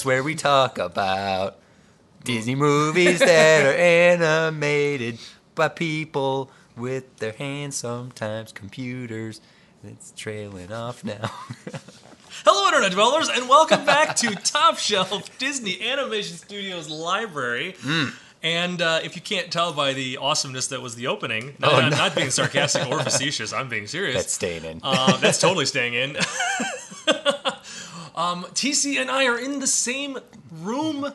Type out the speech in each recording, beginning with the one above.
podcast where we talk about Disney movies that are animated by people with their hands, sometimes computers. It's trailing off now. Hello, Internet dwellers, and welcome back to Top Shelf Disney Animation Studios Library. And uh, if you can't tell by the awesomeness that was the opening, not, Oh, not- no. not being sarcastic or facetious, I'm being serious. That's staying in. Uh, that's totally staying in. um, TC and I are in the same room.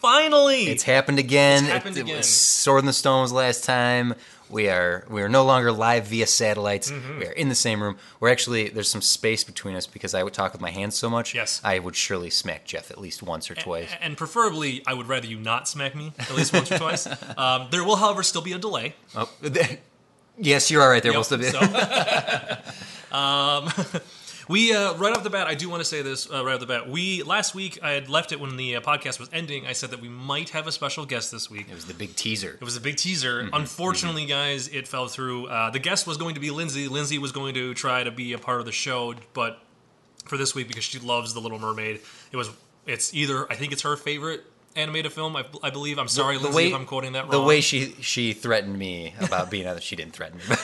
Finally, It's happened again. It's happened it, again. was Sword in the Stone was last time. We are we are no longer live via satellites. Mm-hmm. We are in the same room. We're actually there's some space between us because I would talk with my hands so much. Yes. I would surely smack Jeff at least once or twice. and preferably, I would rather you not smack me at least once or twice. Um, there will, however, still be a delay. Oh, yes, you are right there. Yep, still be. so- um, we uh, right off the bat, I do want to say this uh, right off the bat. We last week I had left it when the uh, podcast was ending. I said that we might have a special guest this week. it was the big teaser. It was a big teaser. Mm-hmm, Unfortunately, guys, it fell through. Uh, the guest was going to be Lindsay. Lindsay was going to try to be a part of the show, but for this week, because she loves The Little Mermaid, it was. It's either I think it's her favorite animated film. I, I believe. I'm sorry, the Lindsay, way if I'm quoting that wrong. the way she she threatened me about being it, she didn't threaten me. I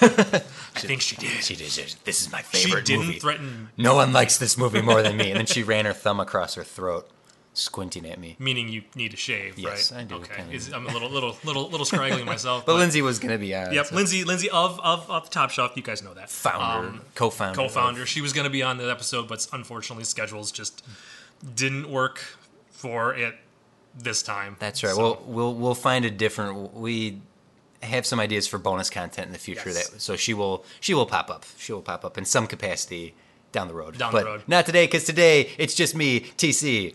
think she did. she did. This is my favorite. She didn't movie. threaten, no one likes this movie more than me. And then she ran her thumb across her throat, squinting at me. meaning you need to shave, Yes, right? I do, Okay, of. I'm a little, little, little, little scraggly myself. But Lindsay was gonna be on. Yep, so- Lindsay, Lindsay of, of of the Top Shelf. You guys know that founder, Um, co-founder, co-founder. She was going to be on the episode, but unfortunately, schedules just didn't work for it this time. That's right. So, We'll we'll we'll find a different. We have some ideas for bonus content in the future. Yes. That so she will she will pop up. She will pop up in some capacity down the road. Down the road. Not today, because today it's just me, TC,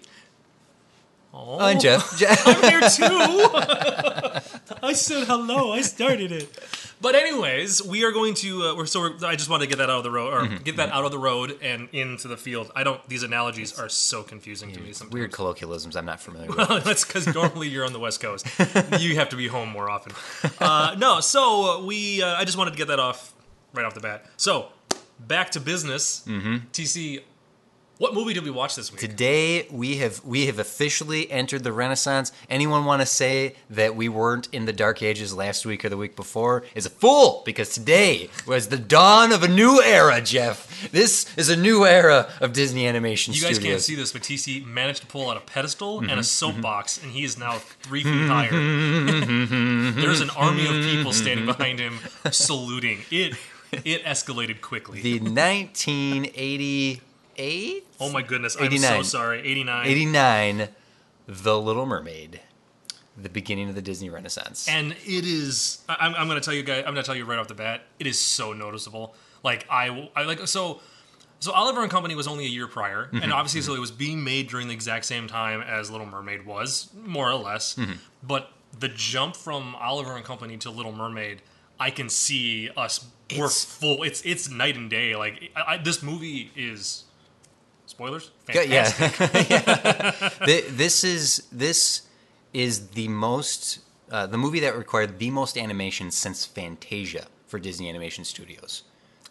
oh, and Jeff. Jeff. I'm here too. I said hello. I started it. But anyways, we are going to. Uh, we're so. We're, I just want to get that out of the road, or Mm-hmm. get that out of the road and into the field. I don't. These analogies are so confusing to me. Sometimes. Weird colloquialisms I'm not familiar with. That's because normally you're on the West Coast. You have to be home more often. Uh, no, so uh, we. Uh, I just wanted to get that off right off the bat. So back to business. Mm-hmm. TC, what movie did we watch this week? Today we have we have officially entered the Renaissance. Anyone want to say that we weren't in the Dark Ages last week or the week before is a fool because today was the dawn of a new era, Jeff. This is a new era of Disney Animation you guys Studios. can't see this, but TC managed to pull out a pedestal Mm-hmm. and a soapbox, and he is now three feet higher. There's an army of people standing behind him, saluting. It it escalated quickly. the 1988, oh my goodness! I'm so 89. sorry. 89. 89, The Little Mermaid, the beginning of the Disney Renaissance. and it is I- I'm, I'm gonna tell you guys i'm gonna tell you right off the bat it is so noticeable like i i like so so oliver and company was only a year prior and mm-hmm. obviously so mm-hmm. it was being made during the exact same time as little mermaid was more or less mm-hmm. but the jump from oliver and company to little mermaid i can see us we're full it's it's night and day like I, I, this movie is spoilers Go- yeah. Yeah. Th- this is this is the most uh, the movie that required the most animation since Fantasia for Disney Animation Studios.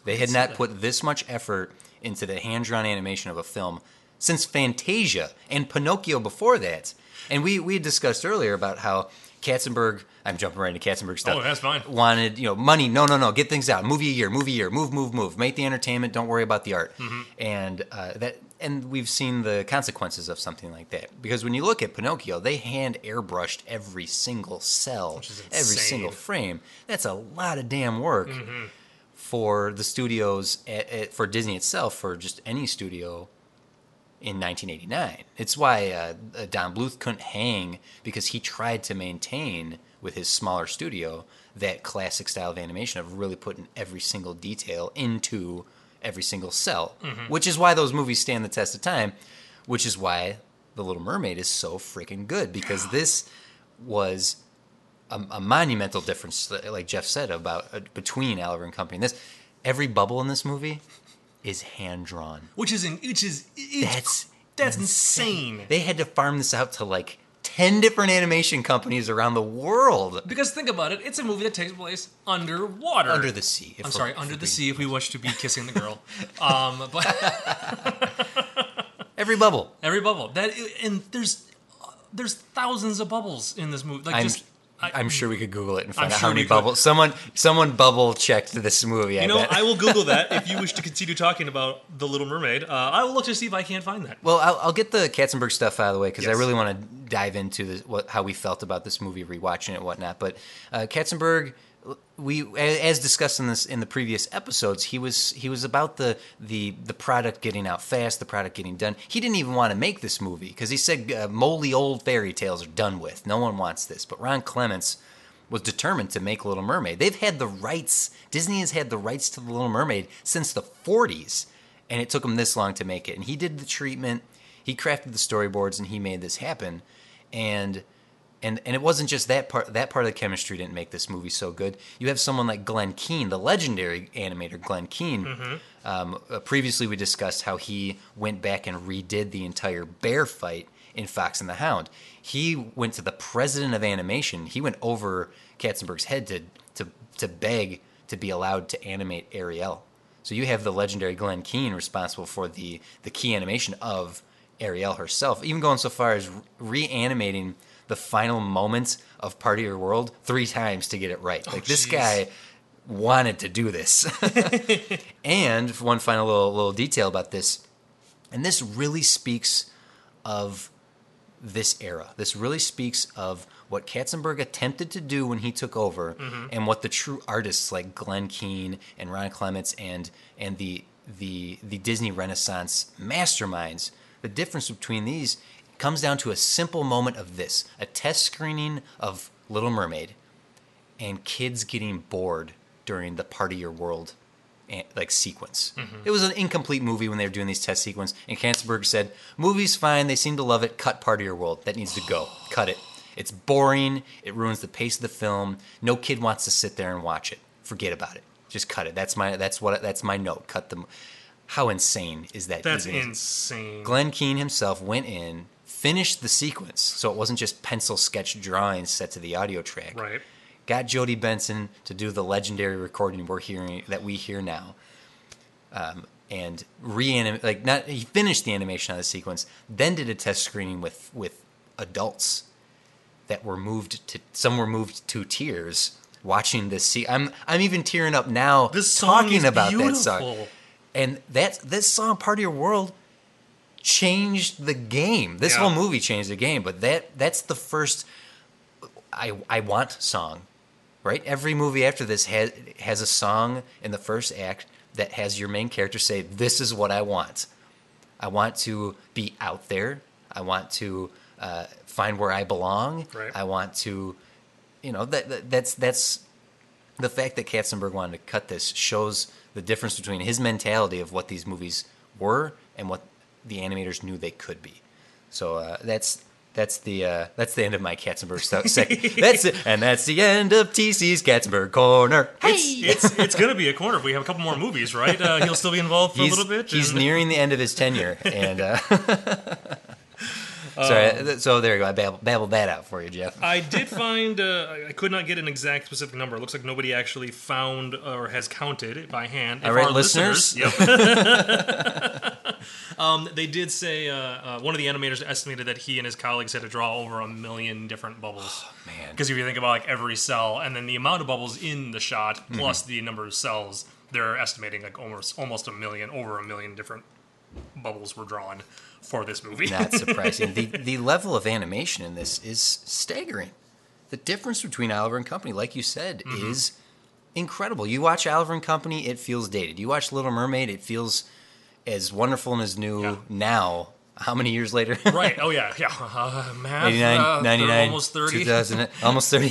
They had not put this much effort into the hand drawn animation of a film since Fantasia and Pinocchio before that. And we we had discussed earlier about how Katzenberg. I'm jumping right into Katzenberg stuff. Oh, that's fine. Wanted you know money? No, no, no. Get things out. Movie a year. Movie a year. Move, move, move. Make the entertainment. Don't worry about the art. Mm-hmm. And uh, that and we've seen the consequences of something like that because when you look at Pinocchio, they hand airbrushed every single cell, every single frame. That's a lot of damn work Mm-hmm. for the studios at, at, for Disney itself for just any studio in 1989. It's why uh, uh, Don Bluth couldn't hang because he tried to maintain with his smaller studio that classic style of animation of really putting every single detail into every single cell, which is why those movies stand the test of time, which is why The Little Mermaid is so freaking good because this was a, a monumental difference, like Jeff said, about uh, between Oliver and Company and this. Every bubble in this movie is hand drawn. which is in, which is That's that's insane. They had to farm this out to like 10 different animation companies around the world. Because think about it, it's a movie that takes place underwater. Under the sea. if I'm sorry, under the sea if we wish to be kissing the girl. um, but Every bubble. Every bubble. That and there's there's thousands of bubbles in this movie. Like I'm, just I, I'm sure we could Google it and find I'm out sure how many could. bubbles. Someone, someone bubble checked this movie. I you know, bet. I will Google that if you wish to continue talking about the Little Mermaid. Uh, I will look to see if I can't find that. Well, I'll, I'll get the Katzenberg stuff out of the way because I really want to dive into the, what, how we felt about this movie, rewatching it, and whatnot. But uh, Katzenberg, we as discussed in this in the previous episodes, he was he was about the the the product getting out fast, the product getting done. He didn't even want to make this movie because he said uh, moldy old fairy tales are done with. No one wants this. But Ron Clements was determined to make Little Mermaid. They've had the rights. Disney has had the rights to the Little Mermaid since the 40s, and it took him this long to make it. And he did the treatment, he crafted the storyboards, and he made this happen. And and and it wasn't just that part. That part of the chemistry didn't make this movie so good. You have someone like Glenn Keane, the legendary animator Glenn Keane. Um, uh, previously, we discussed how he went back and redid the entire bear fight in Fox and the Hound. He went to the president of animation. He went over Katzenberg's head to to to beg to be allowed to animate Ariel. So you have the legendary Glenn Keane responsible for the the key animation of Ariel herself, even going so far as reanimating the final moments of Part of Your World three times to get it right. Oh, like this guy wanted to do this. and one final little little detail about this, and this really speaks of this era. This really speaks of what Katzenberg attempted to do when he took over, mm-hmm. and what the true artists like Glenn Keane and Ron Clements and and the the the Disney Renaissance masterminds. The difference between these comes down to a simple moment of this: a test screening of Little Mermaid, and kids getting bored during the part of Your World eh, like sequence. It was an incomplete movie when they were doing these test sequence, and Katzenberg said, "Movie's fine. They seem to love it. Cut part of Your World. That needs to go. Cut it. It's boring. It ruins the pace of the film. No kid wants to sit there and watch it. Forget about it. Just cut it. That's my that's what that's my note. Cut them. How insane is that? That's even? insane. Glenn Keane himself went in, finished the sequence, so it wasn't just pencil sketch drawings set to the audio track right. got Jodi Benson to do the legendary recording we're hearing that we hear now, um, and reanimate like not he finished the animation on the sequence, then did a test screening with with adults that were moved to some were moved to tears watching this. See, I'm I'm even tearing up now This talking about beautiful. that song, and that this song "Part of Your World" changed the game. This Yeah. whole movie changed the game, but that that's the first I I want song, right? Every movie after this has has a song in the first act that has your main character say, "This is what I want. I want to be out there. I want to uh, find where I belong. Right. I want to, you know, that, that that's that's the fact that Katzenberg wanted to cut this shows the difference between his mentality of what these movies were and what the animators knew they could be. So uh, that's that's the uh, that's the end of my Katzenberg stuff. Sec- that's it, and that's the end of TC's Katzenberg corner. Hey, It's, it's it's gonna be a corner if we have a couple more movies, right? Uh, he'll still be involved for he's, a little bit. he's and- nearing the end of his tenure, and uh, sorry. Um, so there you go. I babbled, babbled that out for you, Jeff. I did find uh, I- I could not get an exact specific number. It looks like nobody actually found or has counted it by hand. If All right, our listeners. yep. Um, they did say uh, uh, one of the animators estimated that he and his colleagues had to draw over a million different bubbles. Man, Because if you think about like every cell and then the amount of bubbles in the shot Mm-hmm. plus the number of cells, they're estimating like almost almost a million, over a million different bubbles were drawn for this movie. not surprising. the the level of animation in this is staggering. The difference between Oliver and Company, like you said, Mm-hmm. is incredible. You watch Oliver and Company, it feels dated. You watch Little Mermaid, it feels as wonderful and as new Yeah. now. How many years later? right. Oh yeah. Yeah. Uh, math. 89, uh, 99, almost thirty. 2000, almost 30.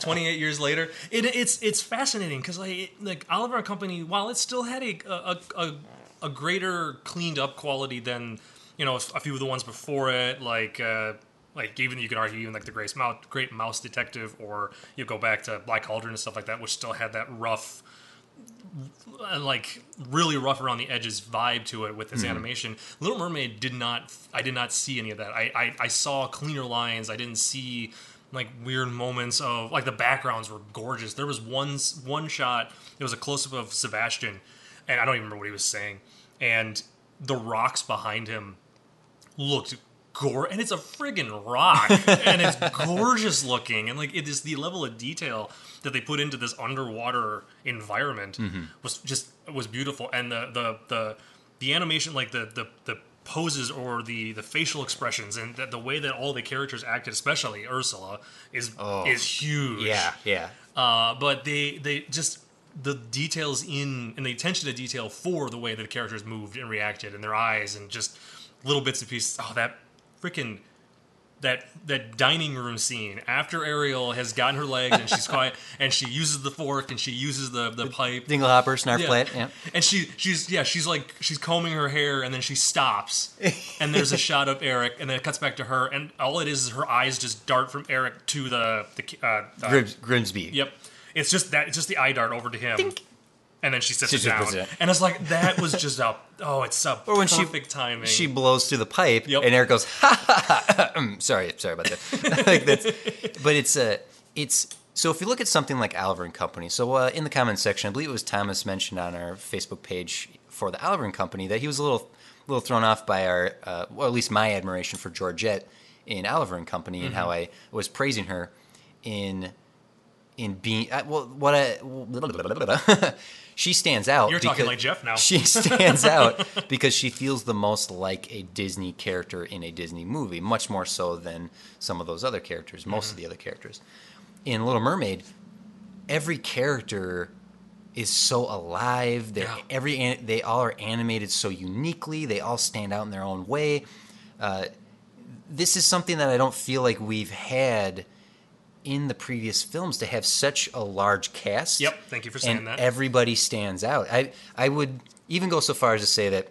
28 years later it, it's it's fascinating because like it- like Oliver and Company while it still had a a, a a greater cleaned up quality than you know a few of the ones before it like uh like even you could argue even like the Great Mouse, Great Mouse Detective, or you go back to Black Cauldron and stuff like that, which still had that rough, Uh, like really rough around the edges vibe to it with this hmm. animation. Little Mermaid did not. I did not see any of that. I, I I saw cleaner lines. I didn't see like weird moments of like the backgrounds were gorgeous. There was one one shot. It was a close up of Sebastian, and I don't even remember what he was saying. And the rocks behind him looked gore and it's a friggin' rock and it's gorgeous looking and like it is the level of detail that they put into this underwater environment was just was beautiful and the the the the animation like the the the poses or the the facial expressions and the, the way that all the characters acted especially ursula is is huge Yeah, yeah. uh, but they they just the details in and the attention to detail for the way that the characters moved and reacted and their eyes and just little bits and pieces. Oh, that freaking that that dining room scene after Ariel has gotten her legs and she's quiet and she uses the fork and she uses the the pipe. Dinglehopper, Snarf Yeah. Plant, yeah. And she she's yeah she's like she's combing her hair and then she stops and there's a shot of Eric and then it cuts back to her and all it is is her eyes just dart from Eric to the the uh, uh, Grims, Grimsby. Yep. It's just that it's just the eye dart over to him. And then she sits She it down. it. And it's like that was just a oh, it's a Or when she- perfect timing. She blows through the pipe, Yep. and Eric goes, "Ha ha ha!" um, Sorry, sorry about that. like that's, but it's a, it's so if you look at something like Oliver and Company. So uh, in the comments section, I believe it was Thomas mentioned on our Facebook page for the Oliver and Company that he was a little, little thrown off by our, uh, well, at least my admiration for Georgette in Oliver and Company, and Mm-hmm. how I was praising her in, in being uh, well, what I. She stands out. You're talking like Jeff now. She stands out because she feels the most like a Disney character in a Disney movie, much more so than some of those other characters, most of the other characters. In Little Mermaid, every character is so alive. They're Yeah. every they all are animated so uniquely. They all stand out in their own way. Uh, this is something that I don't feel like we've had in the previous films to have such a large cast. Yep, thank you for saying and that. Everybody stands out. I I would even go so far as to say that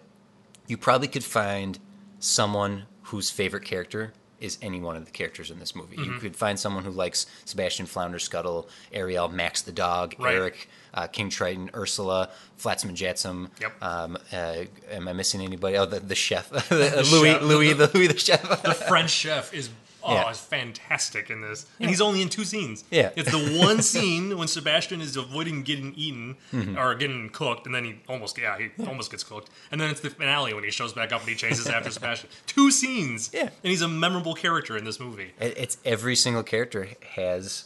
you probably could find someone whose favorite character is any one of the characters in this movie. Mm-hmm. You could find someone who likes Sebastian Flounder Scuttle, Ariel, Max the dog, Right. Eric, uh, King Triton, Ursula, Flotsam and Jetsam. Yep. Um, uh, am I missing anybody? Oh, the, the chef, Louis, chef. Louis, the Louis the chef. the French chef is oh, Yeah. is fantastic in this, and he's only in two scenes. Yeah. it's the one scene when Sebastian is avoiding getting eaten Mm-hmm. or getting cooked, and then he almost yeah he almost gets cooked, and then it's the finale when he shows back up and he chases after Sebastian. Two scenes, Yeah. and he's a memorable character in this movie. It's every single character has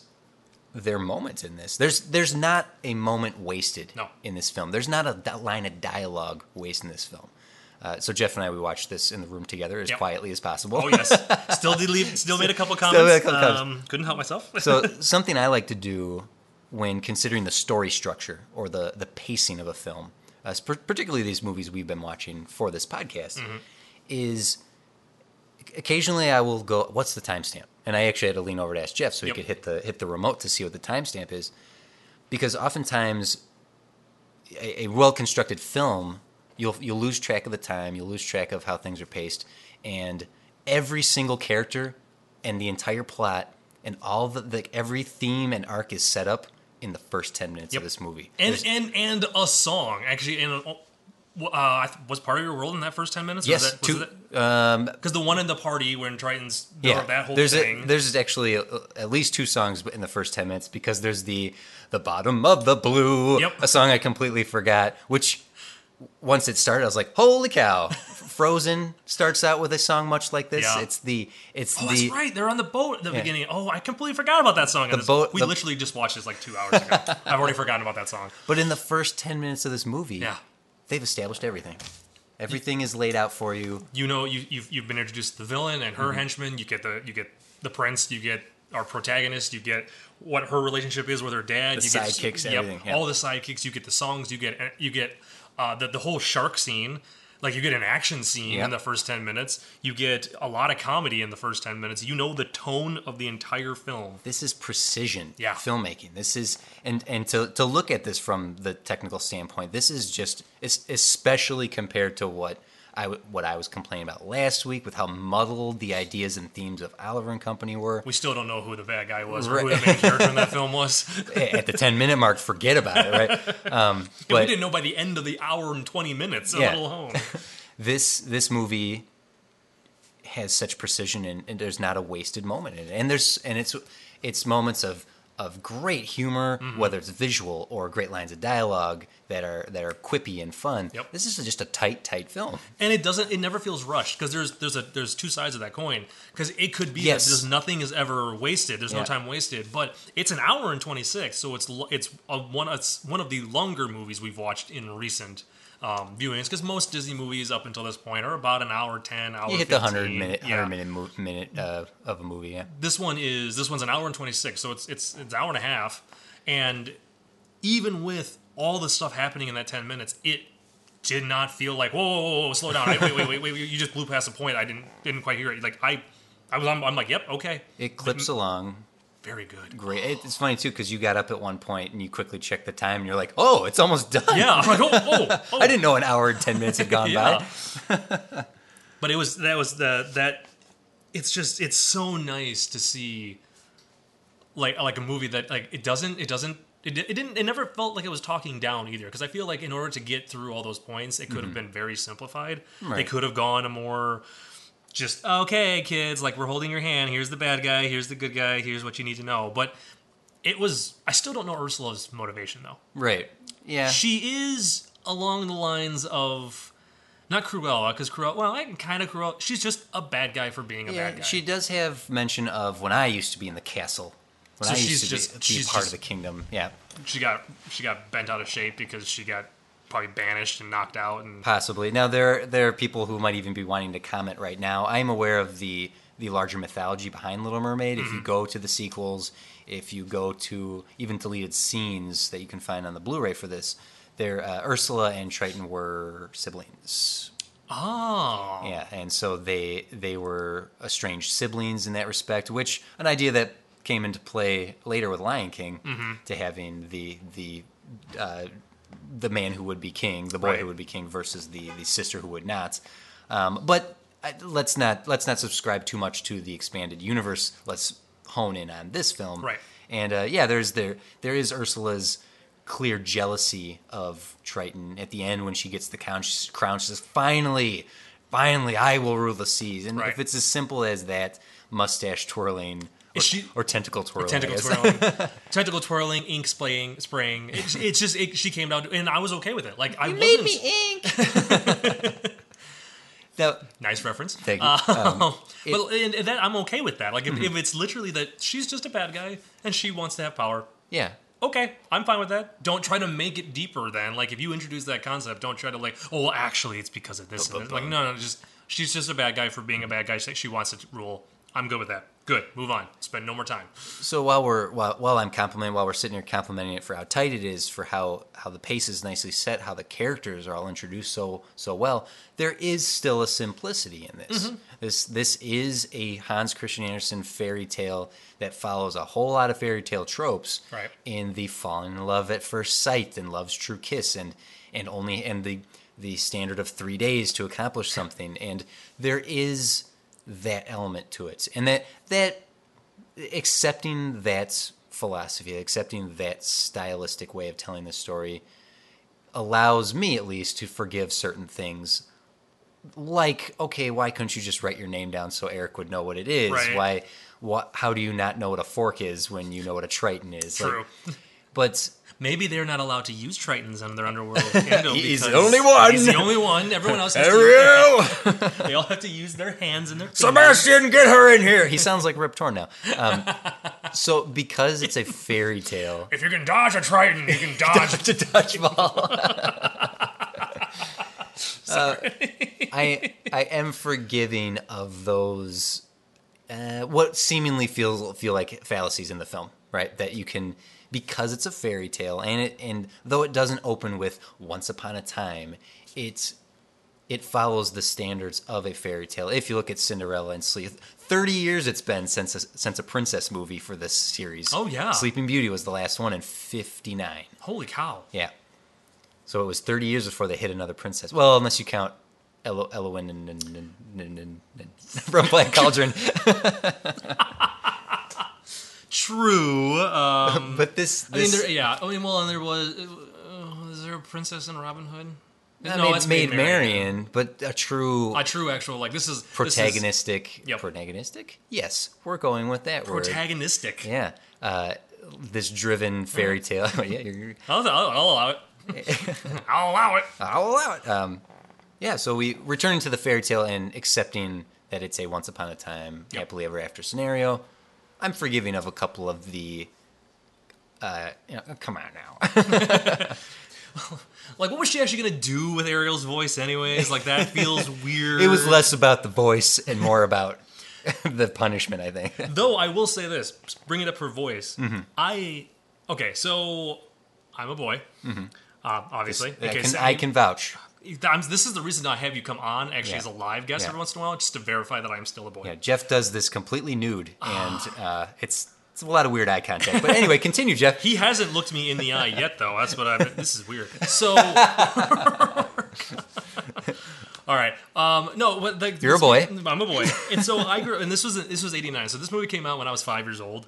their moments in this. There's there's not a moment wasted No. in this film. There's not a line of dialogue wasted in this film. Uh, so Jeff and I we watched this in the room together as Yep. quietly as possible. Oh yes, still did leave, still made a couple Still comments. made a couple comments. um, couldn't help myself. so something I like to do when considering the story structure or the the pacing of a film, uh, particularly these movies we've been watching for this podcast, Mm-hmm. is occasionally I will go, "What's the timestamp?" And I actually had to lean over to ask Jeff so he Yep. could hit the hit the remote to see what the timestamp is, because oftentimes a, a well constructed film, you'll you'll lose track of the time, you'll lose track of how things are paced, and every single character and the entire plot and all the, the every theme and arc is set up in the first ten minutes Yep. of this movie. and There's- and and a song actually. And uh, uh, was part of your world in that first ten minutes? yes, was that, was two, it- um, Because the one in the party when Triton's yeah, that whole there's thing. A, there's actually a, at least two songs in the first ten minutes because there's the the bottom of the blue, Yep. a song I completely forgot. Which once it started, I was like, holy cow! Frozen starts out with a song much like this. Yeah. It's the it's oh, the that's right. They're on the boat at the Yeah. beginning. Oh, I completely forgot about that song. The boat- We the- literally just watched this like two hours ago. I've already forgotten about that song. But in the first 10 minutes of this movie, Yeah. they've established everything. Everything is laid out for you. You know, you, you've you've been introduced to the villain and her Mm-hmm. henchman. You get the you get the prince. You get our protagonist. You get what her relationship is with her dad. The you get sidekicks, yep, everything, yeah. all the sidekicks. You get the songs. You get you get uh, the the whole shark scene. Like you get an action scene Yep. in the first ten minutes. You get a lot of comedy in the first ten minutes. You know the tone of the entire film. This is precision Yeah. filmmaking. This is and and to to look at this from the technical standpoint, this is just especially compared to what I what I was complaining about last week with how muddled the ideas and themes of Oliver and Company were. We still don't know who the bad guy was or who the main character in that film was. At the 10 minute mark, forget about it, right? Um, And we didn't know by the end of the hour and 20 minutes, Yeah. let alone. this this movie has such precision and, and there's not a wasted moment in it and there's and it's it's moments of of great humor, Mm-hmm. whether it's visual or great lines of dialogue that are that are quippy and fun. Yep. This is just a tight, tight film. and it doesn't it never feels rushed because there's there's a there's two sides of that coin because it could be Yes. that there's nothing is ever wasted there's no time wasted but it's an hour and 26 so it's it's a, one it's one of the longer movies we've watched in recent um, viewings because most Disney movies up until this point are about an hour 10 hour You hit the hundred minute, Yeah. hundred minute mo- minute uh, of a movie. Yeah. this one is this one's an hour and 26 so it's it's it's an hour and a half and even with all the stuff happening in that 10 minutes it did not feel like whoa whoa whoa, whoa slow down wait, wait wait wait wait you just blew past the point i didn't didn't quite hear it like i i was i'm, I'm like yep okay It clips along very good great. It- It's funny too because you got up at one point and you quickly checked the time and you're like, "Oh, it's almost done." yeah i'm like oh oh, oh. I didn't know an hour and ten minutes had gone by. but it was that was the that it's just it's so nice to see like like a movie that like it doesn't it doesn't it, it didn't it never felt like it was talking down either because i feel like in order to get through all those points it could have been very simplified they Mm-hmm. Could have gone a more just okay kids like we're holding your hand here's the bad guy here's the good guy here's what you need to know but it was i still don't know ursula's motivation though Right. Yeah. she is along the lines of not Cruella because Cruella. Well, I can kind of Cruella. She's just a bad guy for being a Yeah, bad guy. she does have mention of when I used to be in the castle. When So I used she's to just- be, be she's part just- of the kingdom. Yeah, she got she got bent out of shape because she got probably banished and knocked out and possibly. Now there there are people who might even be wanting to comment right now. I am aware of the the larger mythology behind Little Mermaid. Mm-hmm. If you go to the sequels, if you go to even deleted scenes that you can find on the Blu-ray for this, there uh, Ursula and Triton were siblings. oh Yeah, and so they they were estranged siblings in that respect, which an idea that came into play later with Lion King Mm-hmm. to having the the uh, the man who would be king, the boy Right. who would be king, versus the the sister who would not. Um, but uh, let's not let's not subscribe too much to the expanded universe. Let's hone in on this film. Right. And uh, yeah, there's there there is Ursula's clear jealousy of Triton at the end when she gets the crown. She, crown, she says, "Finally, finally, I will rule the seas." And Right. if it's as simple as that, mustache twirling or, she- or tentacle twirling, Tentacle twirling, tentacle twirling, ink spraying, spraying. It, it's just it, she came down, to, and I was okay with it. Like I You wasn't made me ink. now, nice reference. thank you. Um, Um, it- but and, and that I'm okay with that. Like if, if it's literally that she's just a bad guy and she wants to have power, yeah, okay, I'm fine with that. Don't try to make it deeper. Then, like, if you introduce that concept, don't try to like, oh, well, actually, it's because of this. and this. Like, no, no, just she's just a bad guy for being a bad guy. She she wants to rule. I'm good with that. Good, move on. Spend no more time. So while we're while, while I'm complimenting while we're sitting here complimenting it for how tight it is, for how how the pace is nicely set, how the characters are all introduced so so well, there is still a simplicity in this. Mm-hmm. This this is a Hans Christian Andersen fairy tale that follows a whole lot of fairy tale tropes Right. in the falling in love at first sight and love's true kiss and and only and the the standard of three days to accomplish something and there is that element to it and that that accepting that philosophy, accepting that stylistic way of telling the story, allows me at least to forgive certain things. Like, okay, why couldn't you just write your name down so Eric would know what it is? Right. Why, what? How do you not know what a fork is when you know what a triton is? Like, True. but Maybe they're not allowed to use tritons on their underworld kingdom. He's the because only one. He's the only one. Everyone else has to use Ariel, They all have to use their hands and their fingers. Sebastian, get her in here. He sounds like Rip Torn now. Um, so because it's a fairy tale, If you can dodge a triton, you can dodge. to dodgeball. Uh, I I am forgiving of those uh, what seemingly feel feel like fallacies in the film, right? That you can because it's a fairy tale and it and though it doesn't open with once upon a time, it's it follows the standards of a fairy tale. If you look at Cinderella and Sleep, thirty years it's been since a, since a princess movie for this series. Oh, yeah. Sleeping Beauty was the last one in fifty nine. Holy cow! Yeah. So it was 30 years before they hit another princess. Well, unless you count Elo- Eilonwy and, and, and, and, and, and Cauldron. True. Um, but this, I mean, there, yeah. I mean, well, and there was. Uh, is there a princess in Robin Hood? I mean, it's Maid Marian, but a true A true actual like this is this is protagonistic. Yep. Protagonistic? Yes, we're going with that word. protagonistic. Yeah. Uh, this driven fairy tale. yeah, you're, I'll, I'll, I'll allow it. I'll allow it. I'll allow it. Um, yeah, so we returning to the fairy tale and accepting that it's a once upon a time Yep. happily ever after scenario. I'm forgiving of a couple of the. Uh, you know, come on now. Like, what was she actually gonna do with Ariel's voice, anyways? Like, that feels weird. it was less about the voice and more about the punishment. I think. Though I will say this, bring it up for voice. Mm-hmm. I okay, so I'm a boy, uh, obviously. Mm-hmm. I can, I can vouch. I'm, this is the reason I have you come on actually Yeah. as a live guest Yeah. every once in a while, just to verify that I'm still a boy. Yeah, Jeff does this completely nude, and uh, it's it's a lot of weird eye contact. But anyway, continue, Jeff. He hasn't looked me in the eye yet, though. That's what I. This is weird. So, all right. Um, no, but like, You're a boy. I'm a boy, and so I grew. And this was this was '89. So this movie came out when I was five years old,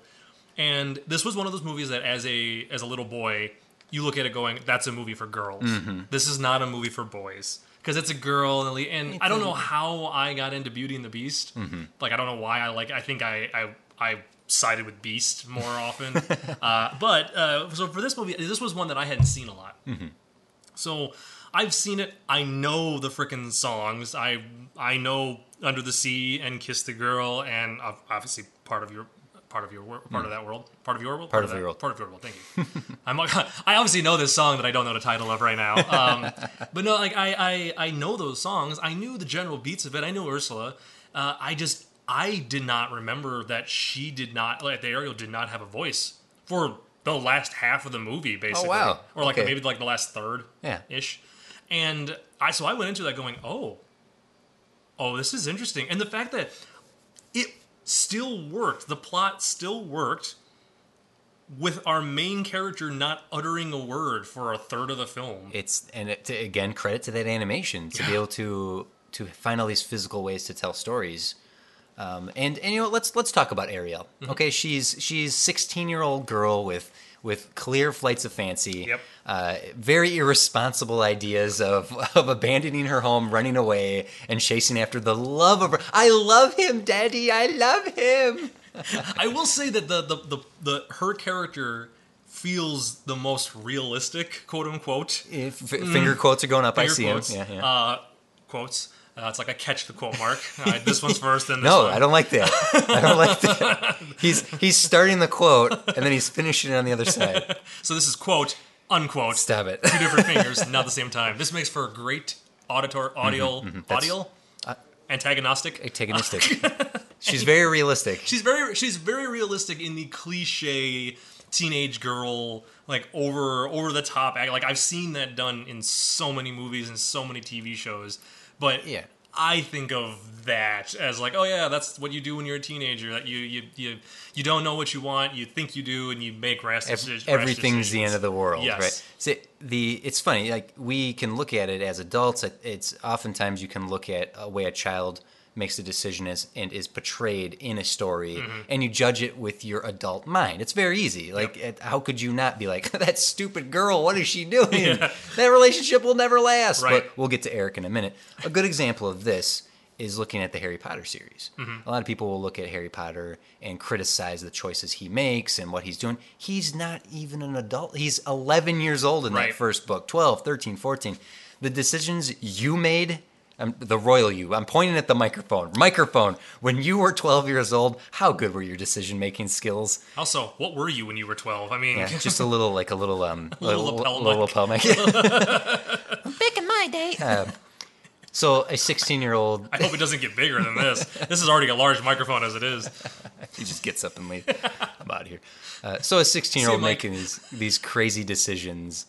and this was one of those movies that, as a as a little boy, you look at it going, "That's a movie for girls. Mm-hmm. This is not a movie for boys." Because it's a girl, and, and I don't know how I got into Beauty and the Beast. Mm-hmm. Like I don't know why I like. I think I I, I sided with Beast more often. uh, but uh, so for this movie, this was one that I hadn't seen a lot. So I've seen it. I know the freaking songs. I I know Under the Sea and Kiss the Girl, and obviously part of your part of your wor- part of that world, part of your world, Part of that- your world. part of your world. Thank you. I'm like- I obviously know this song that I don't know the title of right now. Um, but no, like I, I I know those songs. I knew the general beats of it. I knew Ursula. Uh, I just I did not remember that she did not like the Ariel did not have a voice for the last half of the movie, basically. Oh, wow. Or like Okay. maybe like the last third Yeah. ish. And I so I went into that going, oh, oh, this is interesting. And the fact that it still worked, the plot still worked with our main character not uttering a word for a third of the film. It's and it, to, again credit to that animation to be able to to find all these physical ways to tell stories. Um, and and you know let's let's talk about Ariel. Mm-hmm. Okay, she's she's 16 year old girl with with clear flights of fancy. Yep. Uh, very irresponsible ideas of of abandoning her home, running away, and chasing after the love of her. I love him, Daddy. I love him. I will say that the, the the the her character feels the most realistic, quote unquote. If, Finger quotes are going up. I Mm. See quotes. him. Yeah, yeah. Uh, quotes. Uh, it's like I catch the quote mark. Right, this one's first, then this No, one. I don't like that. I don't like that. He's he's starting the quote and then he's finishing it on the other side. So this is quote unquote. Stab it. Two different fingers, not the same time. This makes for a great auditor audio Mm-hmm, That's- audio antagonistic. Antagonistic. She's very realistic. She's very she's very realistic in the cliche teenage girl like over over the top. Like I've seen that done in so many movies and so many TV shows, but Yeah. I think of that as like, oh yeah, that's what you do when you're a teenager. That you you you, you don't know what you want, you think you do, and you make rash Ev- decisions. Everything's the end of the world, Yes. right? So the it's funny. Like we can look at it as adults. It's oftentimes you can look at a way a child makes a decision as and is portrayed in a story, Mm-hmm. and you judge it with your adult mind. It's very easy. Like, it, how could you not be like that stupid girl? What is she doing? That relationship will never last. Right. But we'll get to Eric in a minute. A good example of this is looking at the Harry Potter series. Mm-hmm. A lot of people will look at Harry Potter and criticize the choices he makes and what he's doing. He's not even an adult. He's 11 years old in Right. that first book, 12, 13, 14. The decisions you made, um, the royal you, I'm pointing at the microphone. Microphone, when you were 12 years old, how good were your decision making skills? Also, what were you when you were 12? I mean, Yeah, just a little, like a little, um, Little lapel little mic. lapel mic. Back in my day. Um, so a 16 year old I hope it doesn't get bigger than this. This is already a large microphone as it is. he just gets up and leaves. I'm out of here. Uh, so a 16 year old making these these crazy decisions.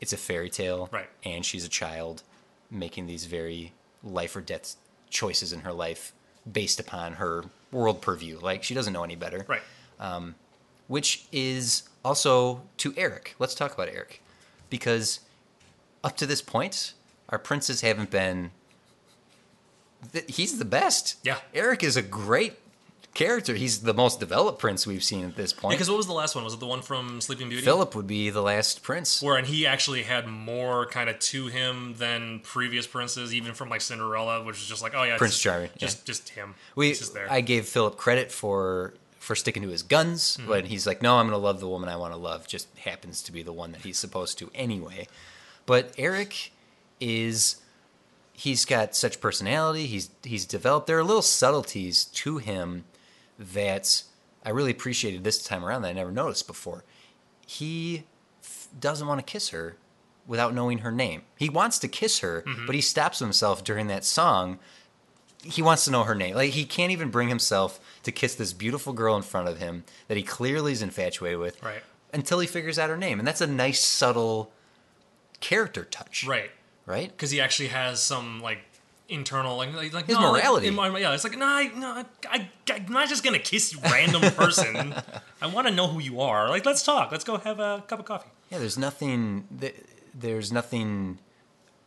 It's a fairy tale, Right. And she's a child making these very life or death choices in her life based upon her world purview. Like she doesn't know any better, Right. Um, which is also to Eric. Let's talk about Eric because up to this point, our princes haven't been. He's the best. Yeah. Eric is a great character. He's the most developed prince we've seen at this point. Because what was the last one? Was it the one from Sleeping Beauty? Philip would be the last prince. Where and he actually had more kind of to him than previous princes, even from like Cinderella, which is just like, oh yeah, Prince just, Charming, just just him. We, just there. I gave Philip credit for for sticking to his guns, Mm-hmm. but he's like, no, I'm going to love the woman I want to love. Just happens to be the one that he's supposed to anyway. But Eric is he's got such personality. He's he's developed. There are little subtleties to him that I really appreciated this time around that I never noticed before. He f- doesn't want to kiss her without knowing her name. He wants to kiss her, Mm-hmm. but he stops himself during that song. He wants to know her name. Like he can't even bring himself to kiss this beautiful girl in front of him that he clearly is infatuated with Right. until he figures out her name. And that's a nice subtle character touch. Right. Right? Because he actually has some like internal like like, like His no, like, morality. in my- yeah, it's like no, I, no, I, I'm not just gonna kiss you, random person. I want to know who you are. Like, let's talk. Let's go have a cup of coffee. Yeah, there's nothing. There's nothing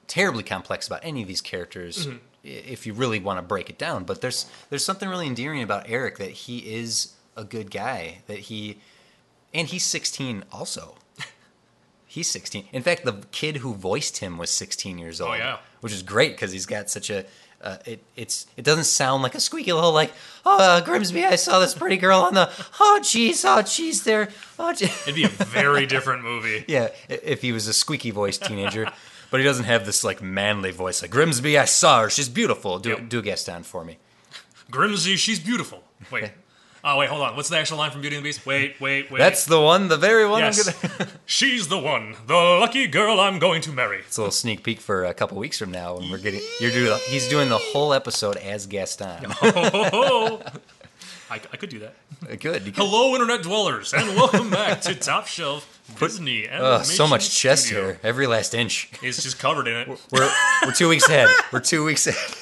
terribly complex about any of these characters, Mm-hmm. if you really want to break it down. But there's there's something really endearing about Eric that he is a good guy. That he, and he's 16 also. He's 16. In fact, the kid who voiced him was 16 years old. Oh, yeah. which is great because he's got such a. Uh, it it's it doesn't sound like a squeaky little like oh uh, Grimsby I saw this pretty girl on the oh jeez oh jeez there oh gee. It'd be a very different movie. Yeah, if he was a squeaky voiced teenager, but he doesn't have this like manly voice like Grimsby. I saw her; she's beautiful. Do Yep. do a Gaston for me. Grimsby, she's beautiful. Wait. Oh wait, hold on. What's the actual line from Beauty and the Beast? Wait, wait, wait. That's the one, the very one. yes. Gonna. she's the one, the lucky girl I'm going to marry. It's a little sneak peek for a couple weeks from now when we're getting. You're doing. He's doing the whole episode as Gaston. Oh, I, I could do that. Good. You could- Hello, internet dwellers, and welcome back to Top Shelf Disney. So much chest Studio. hair, every last inch. It's just covered in it. We're we're two weeks ahead. We're two weeks ahead.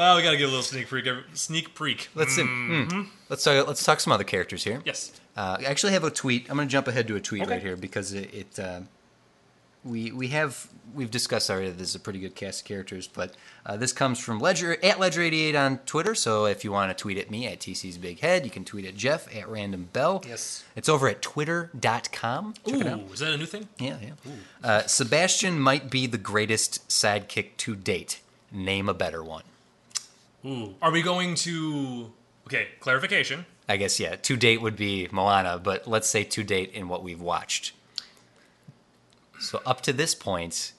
Well, we gotta get a little sneak peek. Sneak peek. Let's see. hmm. Let's talk. Let's talk some other characters here. Yes. Uh, I actually have a tweet. I'm going to jump ahead to a tweet Okay. right here because it, it uh, we we have we've discussed already. that This is a pretty good cast of characters, but uh, this comes from Ledger at Ledger88 on Twitter. So if you want to tweet at me at TC's Big Head, you can tweet at Jeff at Random Bell. Yes. it's over at Twitter.com. Check Ooh, it out. is that a new thing? Yeah, yeah. Uh, Sebastian might be the greatest sidekick to date. Name a better one. Ooh. Are we going to? Okay, clarification. I guess yeah. To date would be Moana, but let's say to date in what we've watched. So up to this point,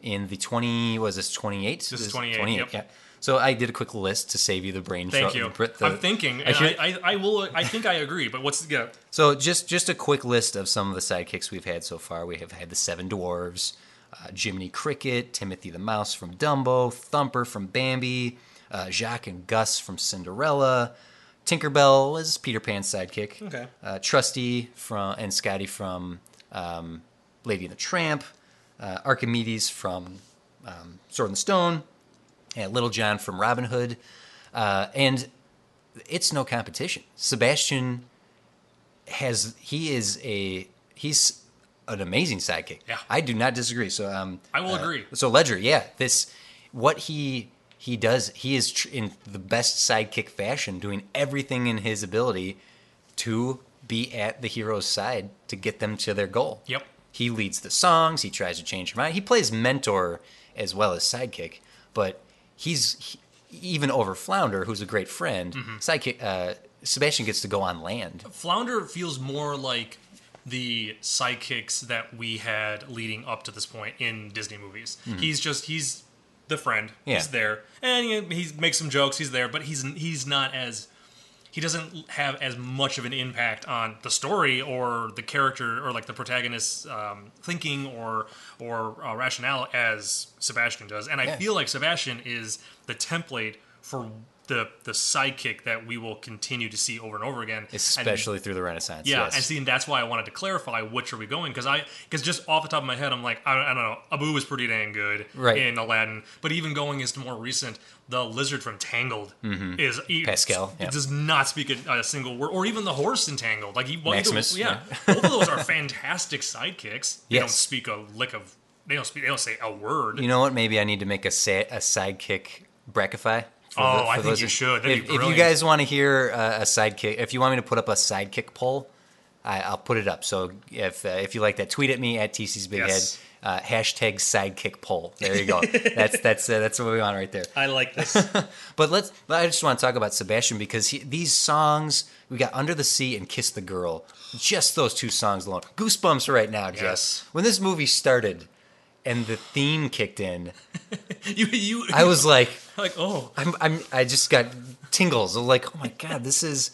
in the twenty was this twenty eight? This is 28, yep. Yeah. So I did a quick list to save you the brain. Thank you. the- the- I'm thinking, I should- I, I, I will. I think I agree. But what's yeah? So just just a quick list of some of the sidekicks we've had so far. We have had the Seven Dwarves, uh, Jiminy Cricket, Timothy the Mouse from Dumbo, Thumper from Bambi, uh, Jaq and Gus from Cinderella, Tinkerbell is Peter Pan's sidekick. Okay. Uh, Trusty from and Scotty from um, Lady and the Tramp, uh, Archimedes from um, Sword and Stone, and Little John from Robin Hood, uh, and it's no competition. Sebastian has he is a he's an amazing sidekick. Yeah. I do not disagree. So um, I will agree. So Ledger, yeah, this what he he does. He is tr- in the best sidekick fashion, doing everything in his ability to be at the hero's side to get them to their goal. Yep. He leads the songs. He tries to change your mind. He plays mentor as well as sidekick, but he's he, even over Flounder, who's a great friend. Mm-hmm. Sidekick uh, Sebastian gets to go on land. Flounder feels more like the sidekicks that we had leading up to this point in Disney movies. He's just he's the friend. Yeah. He's there, and he, he makes some jokes. He's there, but he's he's not as he doesn't have as much of an impact on the story or the character or like the protagonist's um, thinking or or uh, rationale as Sebastian does. And I Yeah. feel like Sebastian is the template for the the sidekick that we will continue to see over and over again, And- Especially through the Renaissance. yeah, yes. and see, and that's why I wanted to clarify which are we going because I because just off the top of my head, I'm like I, I don't know, Abu was pretty dang good Right. in Aladdin, but even going into more recent, the lizard from Tangled is he- Mm-hmm. Pascal, It yeah. does not speak a, a single word, or even the horse in Tangled. Like he, well, Maximus, yeah, both of those are fantastic sidekicks. They don't speak a lick of. They don't speak. They don't say a word. You know what? Maybe I need to make a sa- a sidekick Brackify. Oh, I think you should. That'd If, if you guys want to hear uh, a sidekick, if you want me to put up a sidekick poll, I, I'll put it up. So if uh, if you like that, tweet at me at TC's Big Yes. Head. Uh, hashtag sidekick poll. There you go. that's that's uh, that's what we want right there. I like this. But let's. I just want to talk about Sebastian because he, these songs we got "Under the Sea" and "Kiss the Girl." Just those two songs alone, goosebumps right now, Jess. Yes. When this movie started and the theme kicked in, you you I was like, like oh I'm, I'm, I just got tingles. Like, oh my god, this is.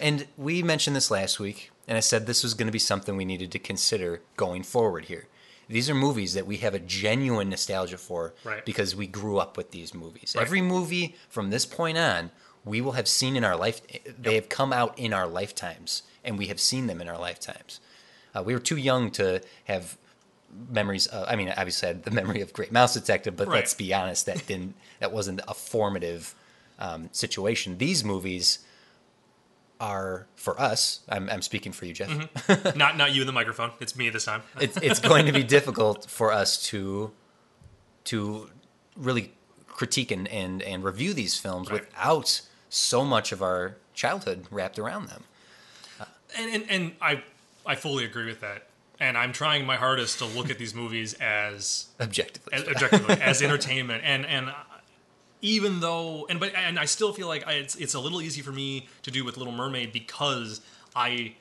And we mentioned this last week, and I said this was going to be something we needed to consider going forward here. These are movies that we have a genuine nostalgia for Right. because we grew up with these movies. Right. Every movie from this point on, we will have seen in our life. They have come out in our lifetimes, and we have seen them in our lifetimes. Uh, we were too young to have memories. Of, I mean, obviously, I had the memory of Great Mouse Detective, but Right. let's be honest, that didn't. That wasn't a formative um, situation. These movies are for us. I'm, I'm speaking for you, Jeff. not not you in the microphone. It's me this time. It's it's going to be difficult for us to to really critique and and, and review these films Right. without so much of our childhood wrapped around them. and, and and I I fully agree with that. And I'm trying my hardest to look at these movies as Objectively, as objectively as entertainment and and even though and but and I still feel like I, it's it's a little easy for me to do with Little Mermaid because I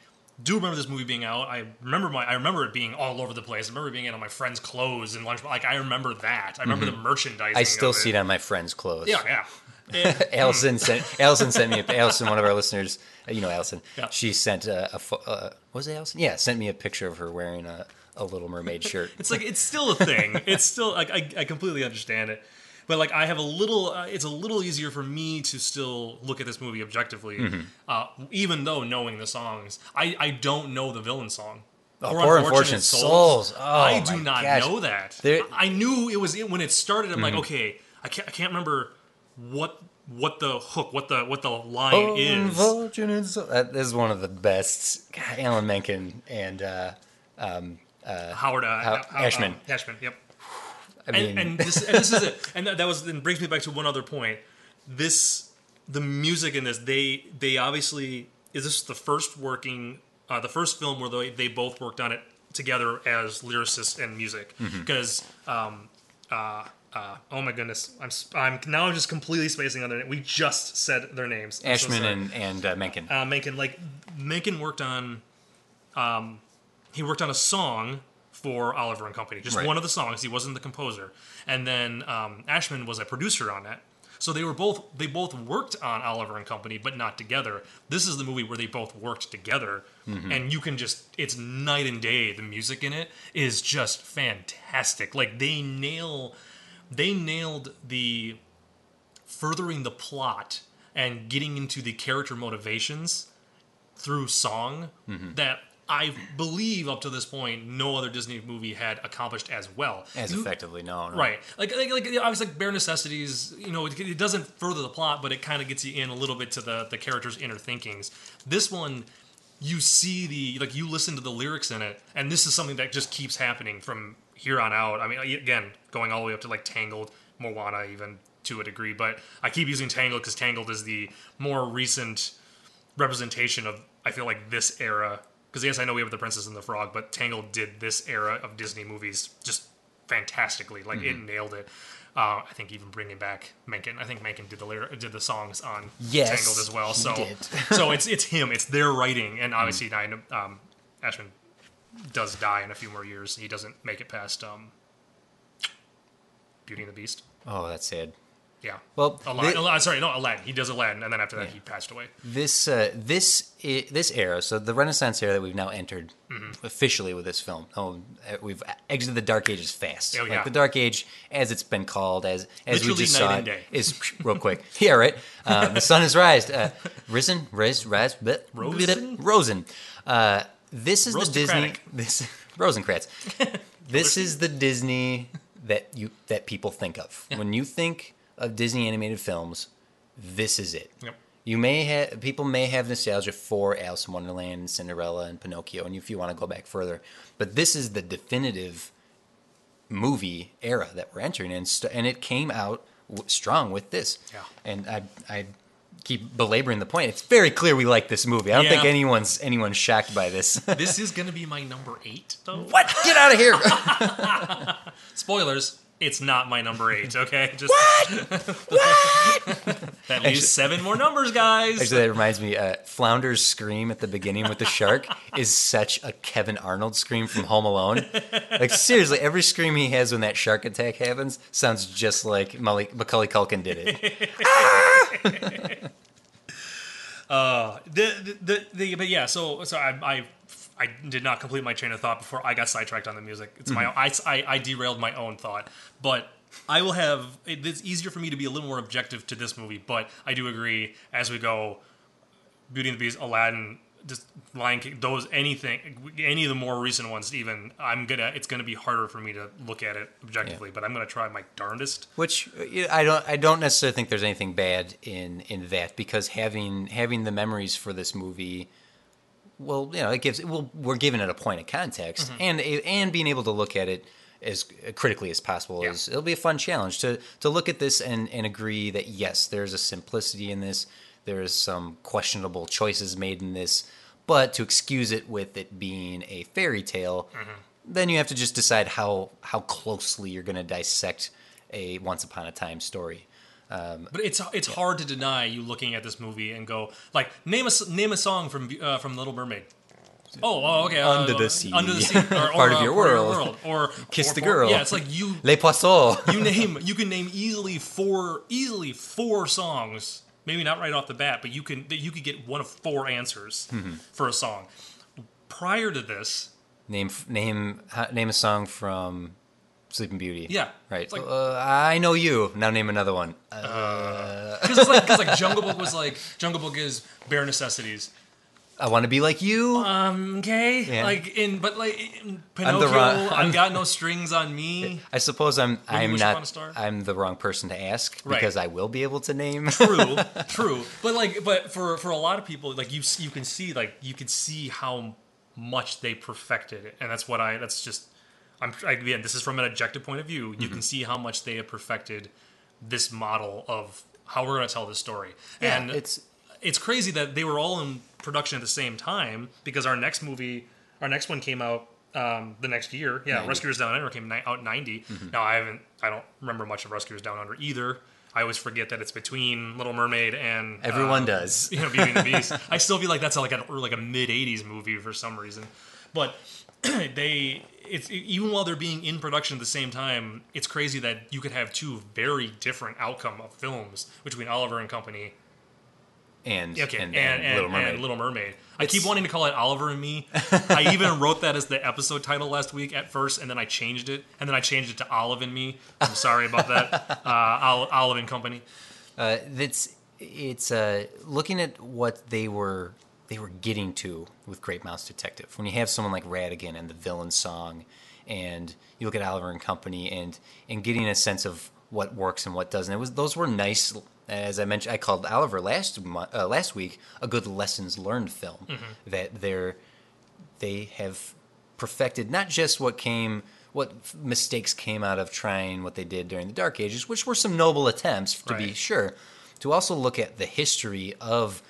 do remember this movie being out. I remember my I remember it being all over the place. I remember being in on my friends' clothes and lunch. Like I remember that. I remember the merchandising. Mm-hmm. I still see it on my friends' clothes. Yeah, yeah. Allison sent Allison sent me a, Allison, one of our listeners. uh, You know Allison. Yeah. She sent a, a uh, was it Allison? Yeah, sent me a picture of her wearing a, a Little Mermaid shirt. It's like it's still a thing. It's still like I, I completely understand it, but like I have a little. Uh, it's a little easier for me to still look at this movie objectively, Mm-hmm. uh, even though knowing the songs. I I don't know the villain song. Oh, Unfortunate Unfortunate Souls. Oh, I do not gosh. know that. Mm-hmm. I knew it was it when it started. I'm like, okay, I can't I can't remember what what the hook, what the what the line is. Unfortunate Souls. That is one of the best. God, Alan Menken and uh, Howard uh, How- uh, Ashman. uh, Ashman. Yep. I mean, and, and, this, and this is it. And that, that was then brings me back to one other point. This the music in this they they obviously is this the first working uh, the first film where they, they both worked on it together as lyricists and music Mm-hmm. because um uh uh, oh my goodness! I'm I'm now I'm just completely spacing on their name. We just said their names. I'm so Ashman sorry and and uh, Menken. uh, Menken like Menken worked on um, he worked on a song for Oliver and Company, just Right. one of the songs. He wasn't the composer, and then um, Ashman was a producer on it. So they were both they both worked on Oliver and Company, but not together. This is the movie where they both worked together, and you can just it's night and day. The music in it is just fantastic. Like they nail they nailed the furthering the plot and getting into the character motivations through song Mm-hmm. that I believe up to this point no other Disney movie had accomplished as well. as You- effectively, no, no. Right, like like, like obviously like bare necessities. You know, it, it doesn't further the plot, but it kind of gets you in a little bit to the the characters' inner thinkings. This one, you see the like you listen to the lyrics in it, and this is something that just keeps happening from here on out. I mean, again, going all the way up to like Tangled, Moana, even to a degree. But I keep using Tangled because Tangled is the more recent representation of I feel like this era. Because yes, I know we have the Princess and the Frog, but Tangled did this era of Disney movies just fantastically. Like it nailed it. Uh, I think even bringing back Menken. I think Menken did the lyri- did the songs on Yes, Tangled as well. So so it's it's him. It's their writing, and obviously know, um, Ashman does die in a few more years. He doesn't make it past um, Beauty and the Beast. Oh, that's sad. Yeah. Well, Aladdin, thi- Aladdin- sorry, no, Aladdin. He does Aladdin, and then after that, he passed away. this uh, this this era, so the Renaissance era that we've now entered Mm-hmm. officially with this film. Oh, uh, we've exited the Dark Ages fast. Oh, Like yeah. the Dark Age, as it's been called, as as Literally we just night saw and day. is real quick. yeah, right. Uh, the sun has rised, uh, risen, rise, rise, bleh, Rosen? Rosen. Uh, this is the Disney. This Rosencrantz. this is the Disney that you that people think of when you think of Disney animated films. This is it. Yep. You may have people may have nostalgia for Alice in Wonderland and Cinderella and Pinocchio, and if you want to go back further, but this is the definitive movie era that we're entering in, and it came out strong with this. Yeah. And I, I, keep belaboring the point. It's very clear we like this movie. I don't think anyone's anyone's shocked by this. This is going to be my number eight, though. what? Get out of here! Spoilers. It's not my number eight. Okay. Just what? what? that leaves seven more numbers, guys. Actually, that reminds me. Uh, Flounder's scream at the beginning with the shark is such a Kevin Arnold scream from Home Alone. Like seriously, every scream he has when that shark attack happens sounds just like Mully- Macaulay Culkin did it. the, the, the, the but yeah. So so I, I I did not complete my train of thought before I got sidetracked on the music. It's my mm-hmm. I, I I derailed my own thought, but. I will have it's easier for me to be a little more objective to this movie, but I do agree as we go. Beauty and the Beast, Aladdin, just Lion King, those anything, any of the more recent ones, even I'm gonna. It's gonna be harder for me to look at it objectively, but I'm gonna try my darndest. Which I don't. I don't necessarily think there's anything bad in in that because having having the memories for this movie, well, you know, it gives. Well, we're giving it a point of context, mm-hmm. and and being able to look at it as critically as possible Yeah. is it'll be a fun challenge to to look at this and and agree that yes, there's a simplicity in this. There's some questionable choices made in this, but to excuse it with it being a fairy tale, mm-hmm. then you have to just decide how how closely you're going to dissect a once upon a time story. But it's it's hard to deny you looking at this movie and go like name a name a song from uh, from Little Mermaid. Oh, oh, okay. uh, Under the sea. under the sea, or, Part or, of uh, your world, world. or Kiss or the girl. Yeah, it's like you Les Poissons. you name you can name easily four easily four songs. Maybe not right off the bat, but you can that you could get one of four answers Mm-hmm. for a song. Prior to this, name name name a song from Sleeping Beauty. yeah, Right. It's like uh, I know you. Now name another one. Uh, because it's like, 'cause like Jungle Book was like Jungle Book is bare necessities. I want to be like you. Um, okay, Yeah. like in but like in I'm Pinocchio, wrong- I've got no strings on me. I suppose I'm I'm Upon a not I'm the wrong person to ask Right. because I will be able to name. True, true. But like, but for for a lot of people, like you you can see like you can see how much they perfected it, and that's what I. That's just. I'm again. This is from an objective point of view. You can see how much they have perfected this model of how we're going to tell this story. Yeah, and it's it's crazy that they were all in production at the same time because our next movie, our next one came out um, the next year. Yeah, 90. Rescuers Down Under came ni- out 90. Mm-hmm. Now I haven't, I don't remember much of Rescuers Down Under either. I always forget that it's between Little Mermaid and everyone uh, does. you know, Beauty and the Beast. I still feel like that's like a like a mid '80s movie for some reason, but they it's even while they're being in production at the same time, it's crazy that you could have two very different outcome of films between Oliver and Company And Okay, and, and, and, Little Mermaid. Little Mermaid. I keep wanting to call it Oliver and Me. I even wrote that as the episode title last week at first, and then I changed it, and then I changed it to Olive and Me. I'm sorry about that. Uh, Ol- Olive and Company. Uh, that's it's uh, looking at what they were they were getting to with Great Mouse Detective. When you have someone like Ratigan and the villain song, and you look at Oliver and Company, and and getting a sense of what works and what doesn't. It was those were nice. As I mentioned, I called Oliver last uh, last week a good lessons learned film. That they're they have perfected not just what came what mistakes came out of trying what they did during the dark ages which were some noble attempts to be sure to also look at the history of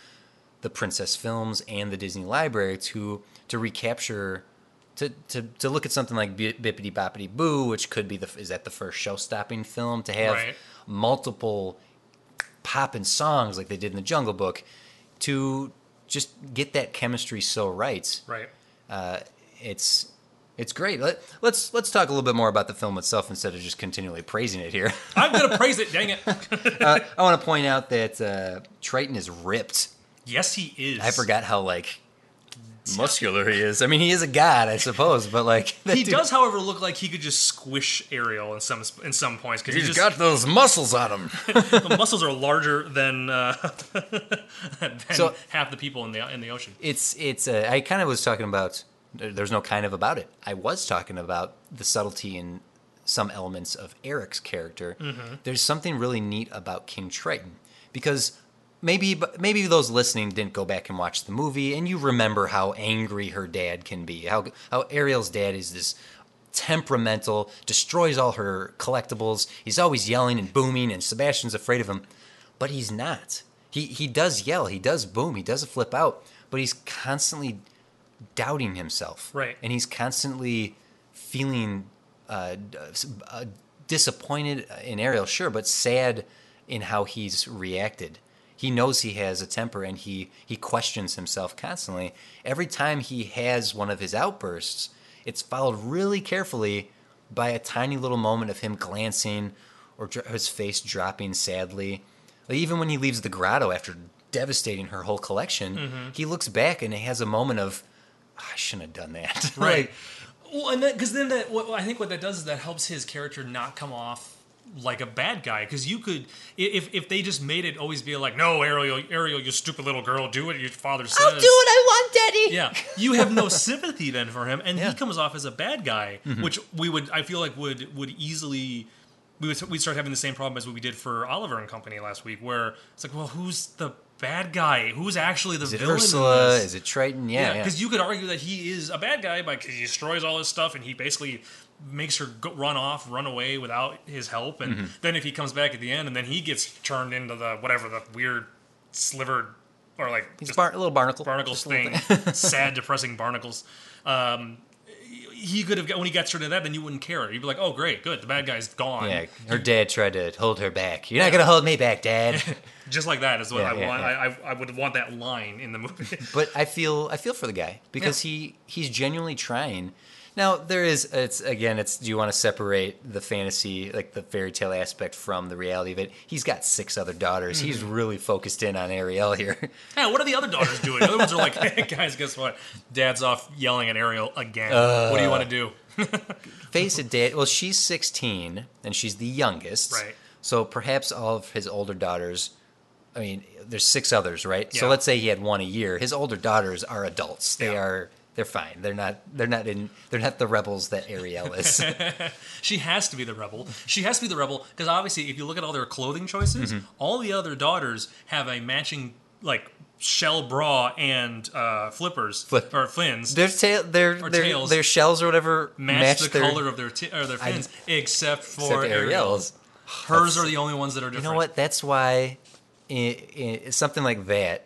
the princess films and the disney library to to recapture to, to, to look at something like Bibbidi-Bobbidi-Boo, which could be the is that the first show-stopping film to have Right. multiple popping songs like they did in the Jungle Book, to just get that chemistry so right Right. it's it's great. Let, let's let's talk a little bit more about the film itself instead of just continually praising it here. I'm to praise it, dang it. uh, I want to point out that uh, Triton is ripped. Yes, he is. I forgot how like muscular he is. I mean, he is a god, I suppose, but like He dude- does, however, look like he could just squish Ariel in some in some points because He's just got those muscles on him. the muscles are larger than uh, than So- half the people in the in the ocean. it's it's. Uh, I kind of was talking about. There's no kind of about it. I was talking about the subtlety in some elements of Eric's character. There's something really neat about King Triton because maybe maybe those listening didn't go back and watch the movie, and you remember how angry her dad can be. How how Ariel's dad is this temperamental, destroys all her collectibles. He's always yelling and booming, and Sebastian's afraid of him, but he's not. He he does yell, he does boom, he does flip out, but he's constantly doubting himself. Right. And he's constantly feeling uh, uh, disappointed in Ariel, sure, but sad in how he's reacted. He knows he has a temper and he, he questions himself constantly. Every time he has one of his outbursts, it's followed really carefully by a tiny little moment of him glancing or dr- his face dropping sadly. Like even when he leaves the grotto after devastating her whole collection, he looks back and he has a moment of, "Ah, I shouldn't have done that. Right. Like, Well, and because then that what I think what that does is that helps his character not come off like a bad guy. Because you could, if if they just made it always be like, no, Ariel, Ariel, you stupid little girl, do what your father says. I'll do what I want, Daddy. Yeah, you have no sympathy then for him, and Yeah. he comes off as a bad guy, mm-hmm. which we would, I feel like, would would easily. We would we'd start having the same problem as what we did for Oliver and Company last week, where it's like, well, who's the bad guy? Who's actually the is it villain? Ursula? Is it Triton? Yeah, Yeah, yeah. because you could argue that he is a bad guy by 'cause he destroys all his stuff and he basically makes her go, run off, run away without his help, and Mm-hmm. then if he comes back at the end and then he gets turned into the whatever the weird slivered or like He's just bar- a little barnacle. barnacles Just a thing, sad, depressing barnacles. Um, he could have when he gets turned into that, then you wouldn't care. You'd be like, "Oh, great, good, the bad guy's gone." Yeah, her dad tried to hold her back. You're not gonna hold me back, Dad. just like that is what Yeah, I yeah, want. yeah. I, I I would want that line in the movie. but I feel I feel for the guy because he he's genuinely trying. Now there is it's again it's do you want to separate the fantasy like the fairy tale aspect from the reality of it? He's got six other daughters. He's Mm-hmm. really focused in on Ariel here. Yeah, what are the other daughters doing? The other ones are like, hey, guys, guess what? Dad's off yelling at Ariel again. what do you want to do? Face it, Dad. Well, she's 16 and she's the youngest. Right. So perhaps all of his older daughters. I mean, there's six others, right? Yeah. So let's say he had one a year. His older daughters are adults. They Yeah. are. They're fine. They're not. They're not in. They're not the rebels that Ariel is. She has to be the rebel. She has to be the rebel because obviously, if you look at all their clothing choices, Mm-hmm. all the other daughters have a matching like shell bra and uh, flippers Flip- or fins. Their tail, their Or their, tails. their shells or whatever match, the their, color of their t- or their I- fins, except for except Ariel's. Hers are the only ones that are different. You know what? That's why i i something like that,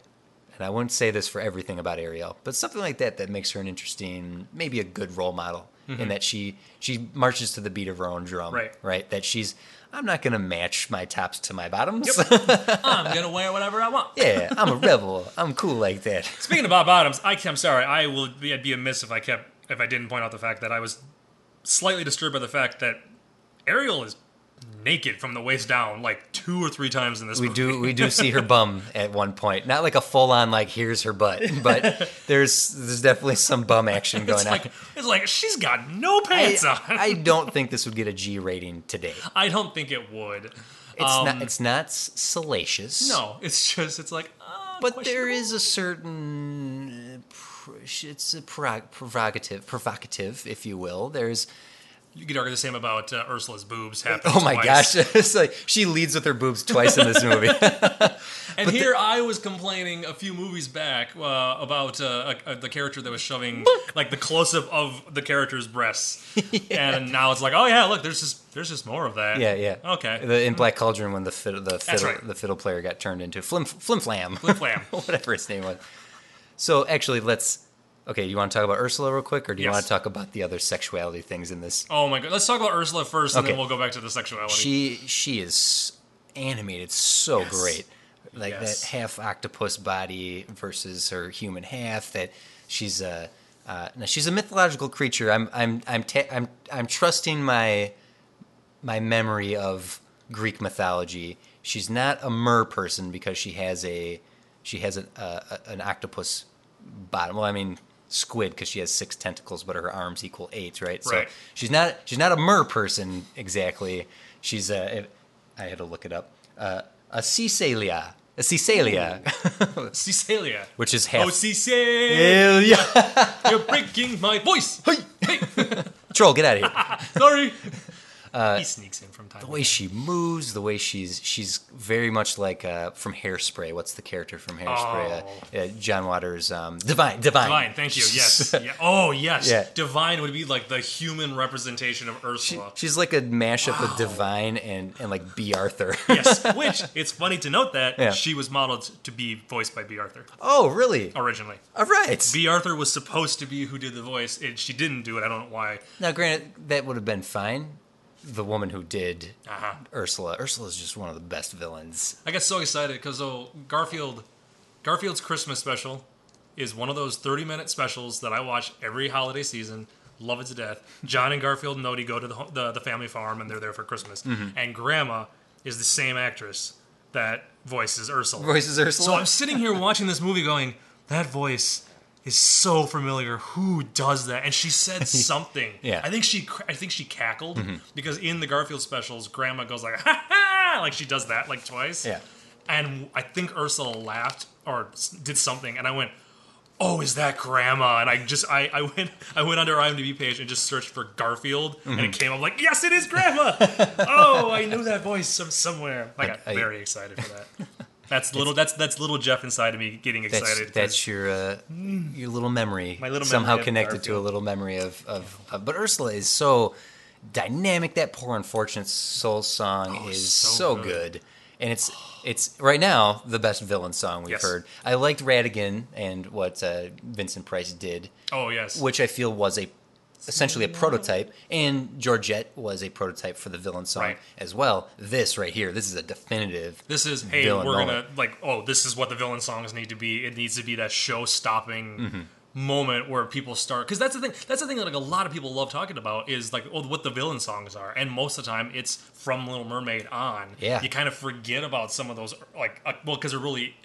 and I won't say this for everything about Ariel, but something like that that makes her an interesting, maybe a good role model in that she she marches to the beat of her own drum. Mm-hmm. Right. Right. That she's I'm not gonna match my tops to my bottoms. I'm gonna wear whatever I want. yeah, I'm a rebel. I'm cool like that. Speaking about bottoms, I, I'm sorry. I will be, I'd be amiss if I kept if I didn't point out the fact that I was slightly disturbed by the fact that Ariel is naked from the waist down like two or three times in this We movie. do we do see her bum at one point. Not like a full on like here's her butt, but there's there's definitely some bum action going It's on. it's like she's got no pants I, on. I don't think this would get a G rating today. I don't think it would. It's Um, not. It's not salacious. No, it's just it's like. Uh, but there is a certain. uh, It's a prog- provocative, provocative, if you will. There's. You could argue the same about uh, Ursula's boobs. Happening Oh my twice. gosh! It's like she leads with her boobs twice in this movie. And here I was complaining a few movies back uh, about uh, uh, the character that was shoving like the close up of the character's breasts, and now it's like, oh yeah, look, there's just there's just more of that. yeah, yeah. Okay. The, in Black Cauldron, when the fiddle, the fiddle, right. the fiddle player got turned into Flim Flim Flam, Flim Flam. whatever his name was. So actually, let's. Okay, do you want to talk about Ursula real quick, or do you Yes. want to talk about the other sexuality things in this? Oh my god, let's talk about Ursula first, and Okay. then we'll go back to the sexuality. She she is animated so Yes. great, like Yes. that half octopus body versus her human half. That she's a uh, now she's a mythological creature. I'm I'm I'm ta- I'm I'm trusting my my memory of Greek mythology. She's not a mer person because she has a she has an a, a, an octopus bottom. Well, I mean squid because she has six tentacles, but her arms equal eight, right? So she's not she's not a mer person exactly. She's a I had to look it up. Uh, a Cecaelia, a Cecaelia, Cecilia. which is half. Oh, Cecilia, you're breaking my voice. Hey, Hey, Troll, get out of here. sorry. He sneaks in from time. the way time. she moves, the way she's she's very much like uh, from Hairspray. What's the character from Hairspray? Uh, uh, John Waters, um, Divine, Divine. Divine, thank you. Yes. yeah. Oh, yes. Yeah. Divine would be like the human representation of She- Ursula. she's like a mashup of Divine and and like Bea Arthur. yes. Which it's funny to note that Yeah. she was modeled to be voiced by Bea Arthur oh, really? originally. All right. Bea Arthur was supposed to be who did the voice. and she didn't do it. I don't know why. now, granted, that would have been fine. The woman who did Uh-huh. Ursula, Ursula is just one of the best villains. I got so excited because oh, Garfield, Garfield's Christmas special is one of those 30 minute specials that I watch every holiday season. Love it to death. John and Garfield and Odie go to the, the, the family farm and they're there for Christmas. Mm-hmm. And Grandma is the same actress that voices Ursula. Voices Ursula. So I'm sitting here watching this movie going, that voice is so familiar. Who does that? And she said something. Yeah. Mm-hmm. I think she I think she cackled because in the Garfield specials, grandma goes like ha ha like she does that like twice. yeah. And I think Ursula laughed or did something and I went, "Oh, is that grandma?" And I just I, I went I went under IMDb page and just searched for Garfield and Mm-hmm. it came up like, "Yes, it is grandma." oh, I knew that voice some, somewhere. I got I- very excited for that. That's little. That's that's little Jeff inside of me getting That's that's your uh, your little memory. My little somehow memory of connected to a little memory of, of, of but Ursula is so dynamic. That poor unfortunate soul song is Oh, so so, good. good. and it's it's right now the best villain song we've Yes. heard. I liked Ratigan and what uh, Vincent Price did, oh yes. which I feel was a essentially a prototype, and Georgette was a prototype for the villain song Right. as well. This right here, this is a definitive. This is hey, we're moment. gonna like oh, this is what the villain songs need to be. It needs to be that show-stopping Mm-hmm. moment where people start because that's the thing. That's the thing that like a lot of people love talking about is like oh, what the villain songs are, and most of the time it's from Little Mermaid on. Yeah. you kind of forget about some of those like uh, well because there really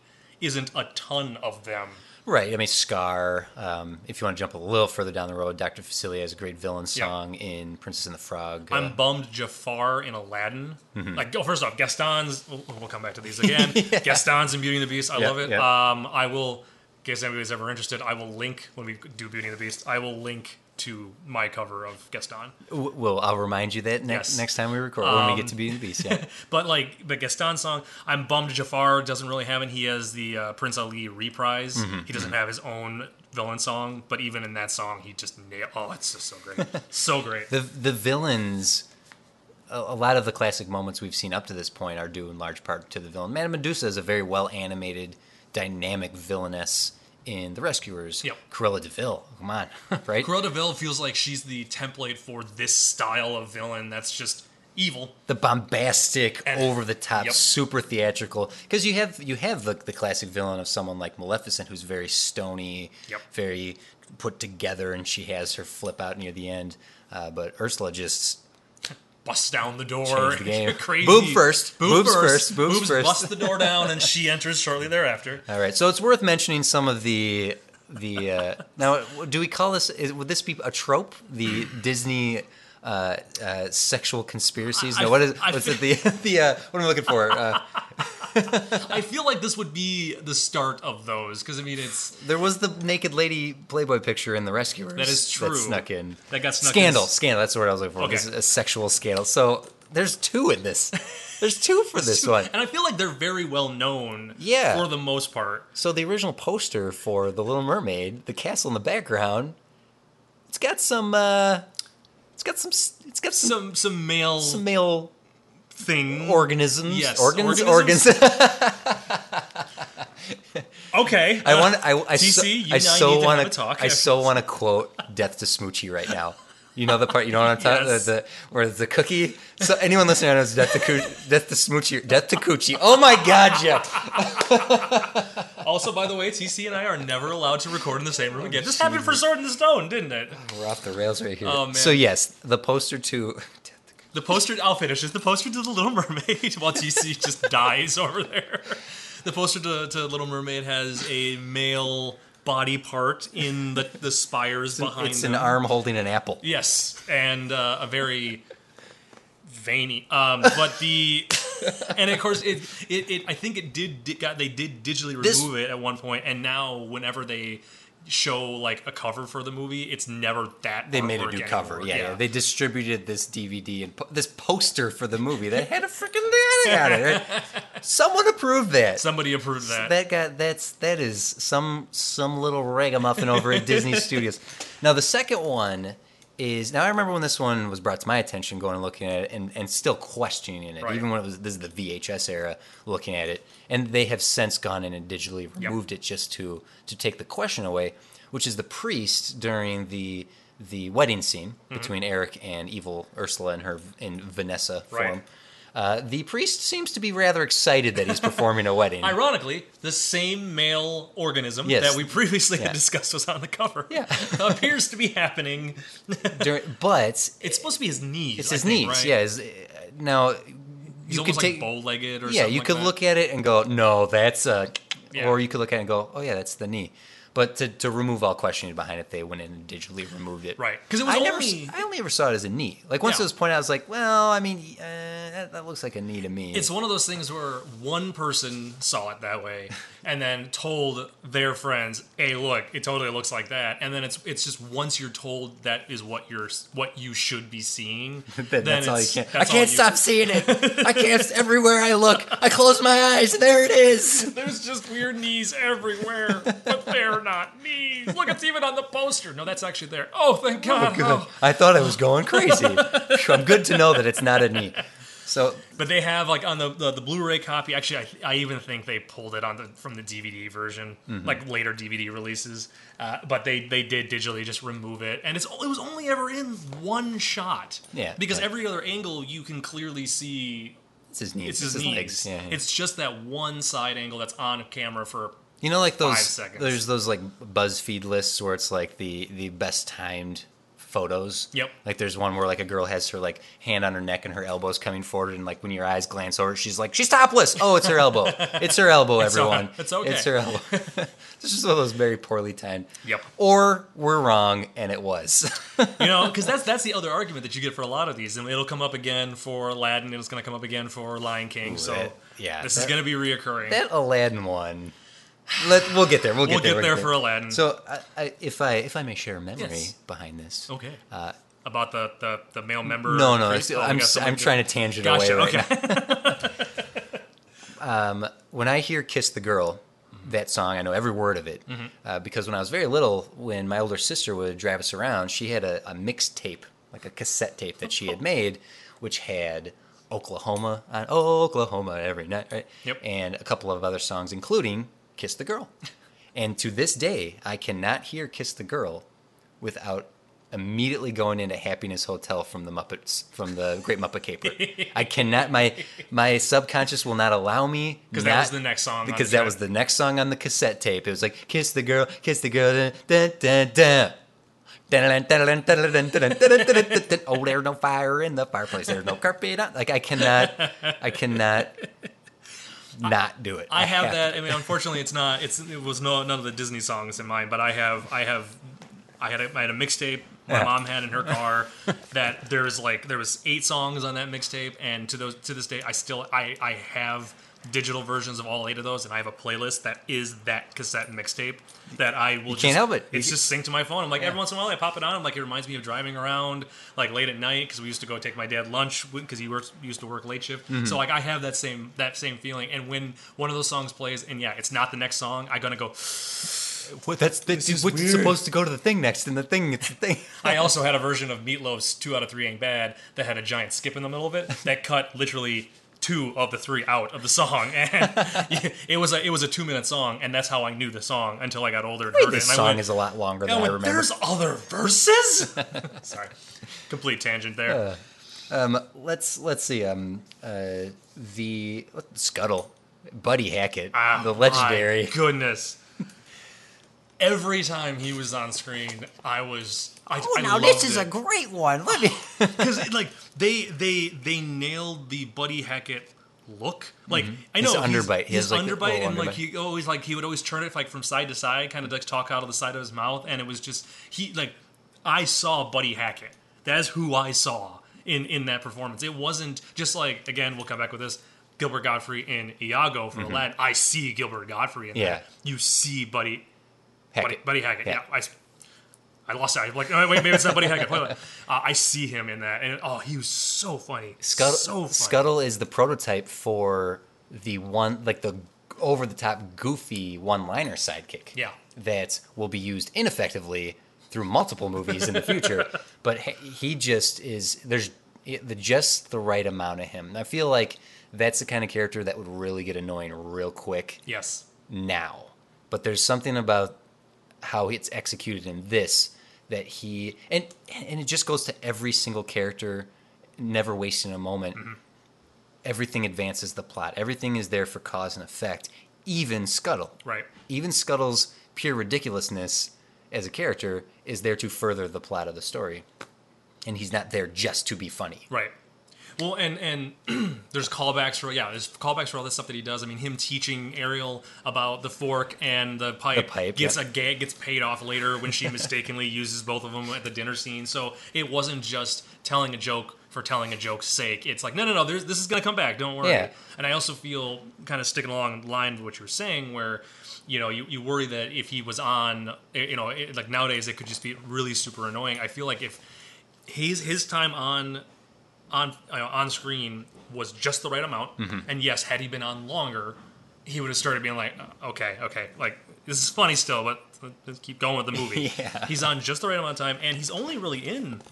isn't a ton of them. Right. I mean, Scar. Um, if you want to jump a little further down the road, Dr. Facilier has a great villain Yeah. song in Princess and the Frog. uh, I'm bummed Jafar in Aladdin. Mm-hmm. Like, oh, first off, Gaston's. We'll, come back to these again. Gaston's in Beauty and the Beast. I Yeah, love it. yeah. Um, I will, in case anybody's ever interested, I will link when we do Beauty and the Beast. I will link to my cover of Gaston. well, I'll remind you that next Yes. next time we record when we Um, get to Beauty and the Beast. Yeah. But like the Gaston song, I'm bummed Jafar doesn't really have it. He has the uh, Prince Ali reprise. Mm-hmm, He doesn't have his own villain song, but even in that song, he just nailed. Oh, it's just so great, so great. the the villains. A, a lot of the classic moments we've seen up to this point are due in large part to the villain. Madame Medusa is a very well animated, dynamic villainess in The Rescuers. Yep. Cruella de Vil. Come on, right? Cruella de Vil feels like she's the template for this style of villain that's just evil. the bombastic, And- over the top, Yep. super theatrical. Because you have you have the, the classic villain of someone like Maleficent, who's very stony, Yep. very put together, and she has her flip out near the end. Uh, but Ursula just busts down the door. The game. Crazy. Boob first. Boob Boobs first. first. Boobs first. busts the door down, and she enters shortly thereafter. all right. So it's worth mentioning some of the the uh, now. Do we call this? Is, would this be a trope? The Disney. Uh, uh, sexual conspiracies. I- No, what is I what's it? The the uh, what am I looking for? Uh, I feel like this would be the start of those because I mean it's There was the naked lady Playboy picture in The Rescuers. That is true. That snuck in. That got snuck scandal. in. Scandal. That's the word I was looking for. Okay. A sexual scandal. So there's two in this. There's two for this one. and I feel like they're very well known. Yeah. for the most part. So the original poster for The Little Mermaid, the castle in the background, it's got some. uh got some. It's got some. Some some male Some male thing. organisms. Yes, Organs. organisms. Organs. okay, I want. Uh, I, I TC, so, you I so to want talk I so want to quote "Death to Smoochy" right now. You know the part. You know what I'm talking. Yes. The, the where the cookie. So anyone listening knows "Death to Coo- Death to Smoochy." Death to Coochie. Oh my God, Jeff. Also, by the way, TC and I are never allowed to record in the same room again. This oh, happened for Sword in the Stone, didn't it? We're off the rails right here. Oh, man. So yes, the poster to. The poster, I'll finish this. The poster to The Little Mermaid while TC just dies over there. The poster to, to Little Mermaid has a male body part in the, the spires behind It's them. an arm holding an apple. Yes, and uh, a very veiny. Um, but the and of course, it, it, it I think it did, did got they did digitally This- remove it at one point, and now whenever they show like a cover for the movie, it's never that. They made a new cover. anymore. Yeah, yeah. They distributed this DVD and po- this poster for the movie that had a freaking thing on it. Someone approved that. Somebody approved that. that got that's that is some some little ragamuffin over at Disney Studios. Now the second one is now I remember when this one was brought to my attention, going and looking at it and, and still questioning it, Right. even when it was this is the VHS era, looking at it, and they have since gone in and digitally Yep. removed it just to to take the question away, which is the priest during the the wedding scene Mm-hmm. between Eric and evil Ursula in her in Vanessa Right. Uh, the priest seems to be rather excited that he's performing a wedding. Ironically, the same male organism Yes. that we previously Yeah. had discussed was on the cover. Yeah. appears to be happening. During, but It's supposed to be his knees. it's I his think, knees. right? Yeah. His, now He's you could almost take like bow-legged or yeah. You like could that. look at it and go, no, that's a, Yeah. or you could look at it and go, oh yeah, that's the knee. But to, to remove all questioning behind it, they went in and digitally removed it. Right. 'Cause it was I never, only- s- I only ever saw it as a knee. Like once Yeah. it was pointed out, I was like, well, I mean, uh, that, that looks like a knee to me. It's one of those things where one person saw it that way and then told their friends, "Hey, look, it totally looks like that." And then it's it's just once you're told that is what you're what you should be seeing, Then then that's all you can. I can't stop seeing it. I can't. Everywhere I look, I close my eyes, there it is. There's just weird knees everywhere, but they're not knees. Look, it's even on the poster. No, that's actually there. Oh, thank God. Oh. I thought I was going crazy. I'm good to know that it's not a knee. So But they have like on the the, the Blu-ray copy. Actually, I, I even think they pulled it on the from the DVD version, Mm-hmm. like later DVD releases. Uh, but they they did digitally just remove it, and it's it was only ever in one shot. Yeah, because right. every other angle you can clearly see it's his knees. it's his, It's knees. legs. Yeah, yeah. It's just that one side angle that's on camera for You know, like those. There's those like BuzzFeed lists where it's like the the best timed photos. Yep. Like there's one where like a girl has her like hand on her neck and her elbows coming forward, and like when your eyes glance over, she's like she's topless. Oh, it's her elbow. It's her elbow. Everyone. it's okay. It's her elbow. it's just one of those very poorly timed. Yep. Or we're wrong, and it was. you know because that's that's the other argument that you get for a lot of these, and it'll come up again for Aladdin, it's going to come up again for Lion King. so that- yeah, this is going to be reoccurring. that Aladdin one. Let we'll get there. We'll get we'll there. get there for Aladdin. So, I, I, if I if I may share a memory Yes. behind this, Okay. Uh, About the, the, the male member? No, no, Oh, I'm got s- someone I'm trying to tangent Gotcha. away right okay. Um, when I hear "Kiss the Girl," that song, I know every word of it Mm-hmm. uh, because when I was very little, when my older sister would drive us around, she had a, a mixed tape, like a cassette tape that she had made, which had Oklahoma on Oklahoma every night, right? Yep. And a couple of other songs, including Kiss the Girl. and to this day, I cannot hear Kiss the Girl without immediately going into Happiness Hotel from the Muppets from the Great Muppet Caper. I cannot my my subconscious will not allow me because that was the next song because that was the next song on the cassette tape. It was like kiss the girl, kiss the girl, da da da. oh, there's no fire in the fireplace. There's no carpet. On. Like I cannot, I cannot not do it. I have to. that. I mean, unfortunately, it's not. It's it was no none of the Disney songs in mine, but I have I have I had a, I had a mixtape my mom had in her car that there's like there was eight songs on that mixtape, and to those to this day, I still I I have digital versions of all eight of those, and I have a playlist that is that cassette mixtape that I will. You can't help it. It's You- just synced to my phone. I'm like Yeah. every once in a while I pop it on. I'm like it reminds me of driving around like late at night because we used to go take my dad lunch because he works used to work late shift. Mm-hmm. So like I have that same that same feeling. And when one of those songs plays, and yeah, it's not the next song, I'm gonna go. What, that's that's what's weird. supposed to go to the thing next, and the thing it's the thing. I also had a version of Meatloaf's "Two Out of Three Ain't Bad" that had a giant skip in the middle of it that cut literally two of the three out of the song, and it was a it was a two minute song, and that's how I knew the song until I got older and heard This it. And song went, is a lot longer than I went, remember. There's other verses. Sorry, complete tangent there. Let's let's see. Um, uh, the Scuttle, Buddy Hackett, Ah, the legendary. My goodness. Every time he was on screen, I was. I, Oh, I now this is it. a great one. Let me. because like they they they nailed the Buddy Hackett look. Like I know he's- underbite. He his like, underbite, little and like underbite. he always like he would always turn it like from side to side, kind of like talk out of the side of his mouth, and it was just he like I saw Buddy Hackett. That's who I saw in in that performance. It wasn't just like again we'll come back with this. Gilbert Gottfried in Iago for Aladdin, I see Gilbert Gottfried in Mm-hmm. Yeah. that. You see Buddy Heck, Buddy, Buddy Hackett. Yeah. Yeah, I, I lost that. Like, oh, wait, maybe it's not Buddy Hackett. Uh, I see him in that, and oh, he was so funny. Scuttle, so funny. Scuttle is the prototype for the one, like the over the top, goofy one liner sidekick. Yeah. That will be used ineffectively through multiple movies in the future. but he, he just is, there's the just the right amount of him. I feel like that's the kind of character that would really get annoying real quick Yes. now. But there's something about how it's executed in this that he and and it just goes to every single character, never wasting a moment. Mm-hmm. Everything advances the plot. Everything is there for cause and effect. Even Scuttle. Right. Even Scuttle's pure ridiculousness as a character is there to further the plot of the story. And he's not there just to be funny. Right. Well, and and there's callbacks for yeah, there's callbacks for all this stuff that he does. I mean, him teaching Ariel about the fork and the pipe, pipe, gets yep. a gag gets paid off later when she mistakenly uses both of them at the dinner scene. So it wasn't just telling a joke for telling a joke's sake. It's like no, no, no. There's, this is gonna come back. Don't worry. Yeah. And I also feel kind of sticking along the line with what you were saying, where you know you, you worry that if he was on, eh, you know, it, like nowadays it could just be really super annoying. I feel like if his his time on on uh, on screen was just the right amount, Mm-hmm. and yes, had he been on longer, he would have started being like, uh, okay, okay, like this is funny still, but let's keep going with the movie. Yeah. He's on just the right amount of time, and he's only really in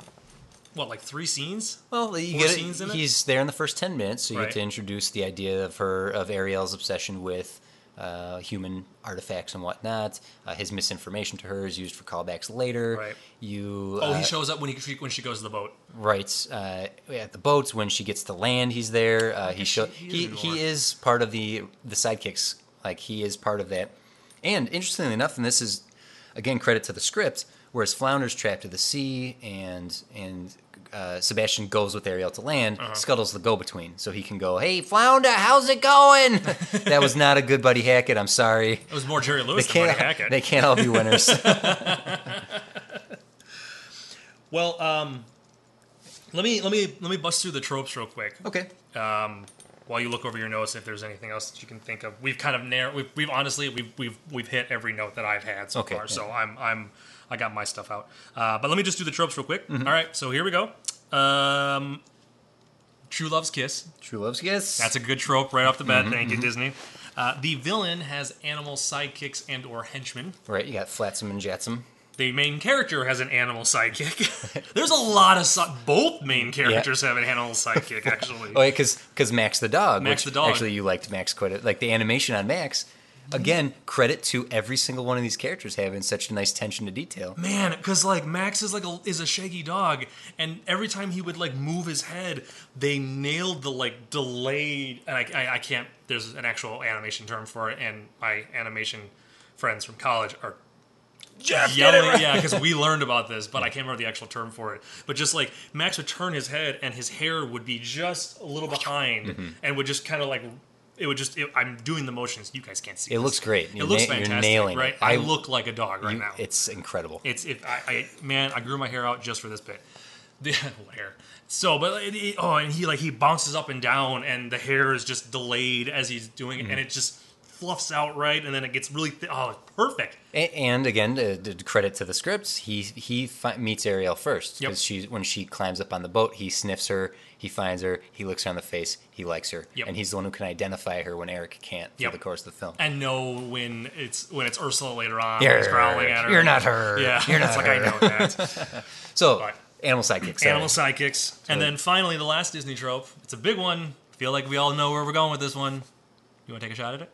what like three scenes. Well, you Four get scenes in it? he's there in the first ten minutes, so you Right. get to introduce the idea of her of Ariel's obsession with uh, human artifacts and whatnot. Uh, his misinformation to her is used for callbacks later. Right. You Oh, uh, he shows up when he when she goes to the boat. writes uh, at the boats when she gets to land. He's there. Uh, he show he- he is part of the the sidekicks. Like he is part of that. And interestingly enough, and this is again credit to the script, whereas Flounder's trapped to the sea and and uh, Sebastian goes with Ariel to land. Uh-huh. Scuttle's the go-between, so he can go, "Hey, Flounder, how's it going?" that was not a good Buddy Hackett. I'm sorry. It was more Jerry They Lewis than Buddy. Hackett. They can't all be winners. Well, um, let me let me let me bust through the tropes real quick. okay. um, while you look over your notes if there's anything else that you can think of. We've kind of narrowed. We've, we've honestly we've, we've we've hit every note that I've had so Okay, far. yeah. So I'm I'm I got my stuff out. Uh, but let me just do the tropes real quick. Mm-hmm. All right, so here we go. Um, True Love's Kiss. True love's kiss. That's a good trope right off the bat. Mm-hmm, Thank you, Disney. Uh, the villain has animal sidekicks and or henchmen. right. You got Flotsam and Jetsam. The main character has an animal sidekick. There's a lot of si- both main characters have an animal sidekick actually. Oh, yeah, because Max the dog. Max the dog. Actually, you liked Max quite a Like the animation on Max. Again, credit to every single one of these characters having such a nice tension to detail. Man, because like Max is like a, is a shaggy dog, and every time he would like move his head, they nailed the like delayed. And I, I, I can't. There's an actual animation term for it, and my animation friends from college are yelling. Yeah, because we learned about this, but I can't remember the actual term for it. But just like Max would turn his head, and his hair would be just a little behind, Mm-hmm. and would just kind of like. It would just. It, I'm doing the motions. You guys can't see. It this. looks great. It You're looks na- you're fantastic, nailing it. right? I, I- look like a dog right You- now. It's incredible. It's if I, I man, I grew my hair out just for this bit. The hair. So, but it, it- oh, and he like he bounces up and down, and the hair is just delayed as he's doing it, mm-hmm. and it just fluffs out right, and then it gets really thi- oh, it's perfect. A- And again, to, to credit to the scripts, he he fi- meets Ariel first Yep. because she when she climbs up on the boat, he sniffs her, he finds her, he looks her on the face, he likes her, Yep. and he's the one who can identify her when Eric can't through Yep. the course of the film. And know when it's when it's Ursula later on, You're- he's growling at her. you're not her. Yeah, You're it's not like her. I know that. So, But- animal sidekicks. sorry. Animal sidekicks, and then finally the last Disney trope. It's a big one. Feel like we all know where we're going with this one. You want to take a shot at it?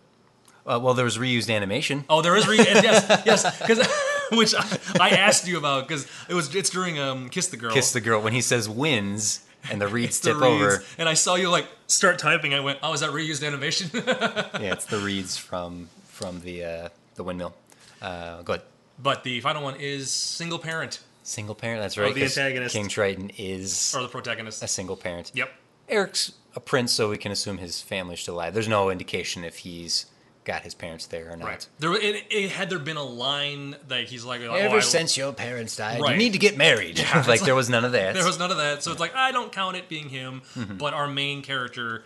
Uh, well, there was reused animation. Oh, there is re- yes, yes, because which I, I asked you about because it was it's during um Kiss the Girl. Kiss the girl when he says wins and the reeds the tip reeds, over. and I saw you like start typing. I went, oh, is that reused animation? Yeah, it's the reeds from from the uh, the windmill. Uh, go ahead. but the final one is single parent Single parent. That's right. the 'cause antagonist. King Triton is or the protagonist. a single parent. Yep. Eric's a prince, so we can assume his family's still alive. There's no indication if he's got his parents there or not. Right. There, it, it, had there been a line that he's like, oh, Ever I- since your parents died, Right. you need to get married. Yeah, it's like there was none of that. there was none of that. So it's like I don't count it being him, Mm-hmm. but our main character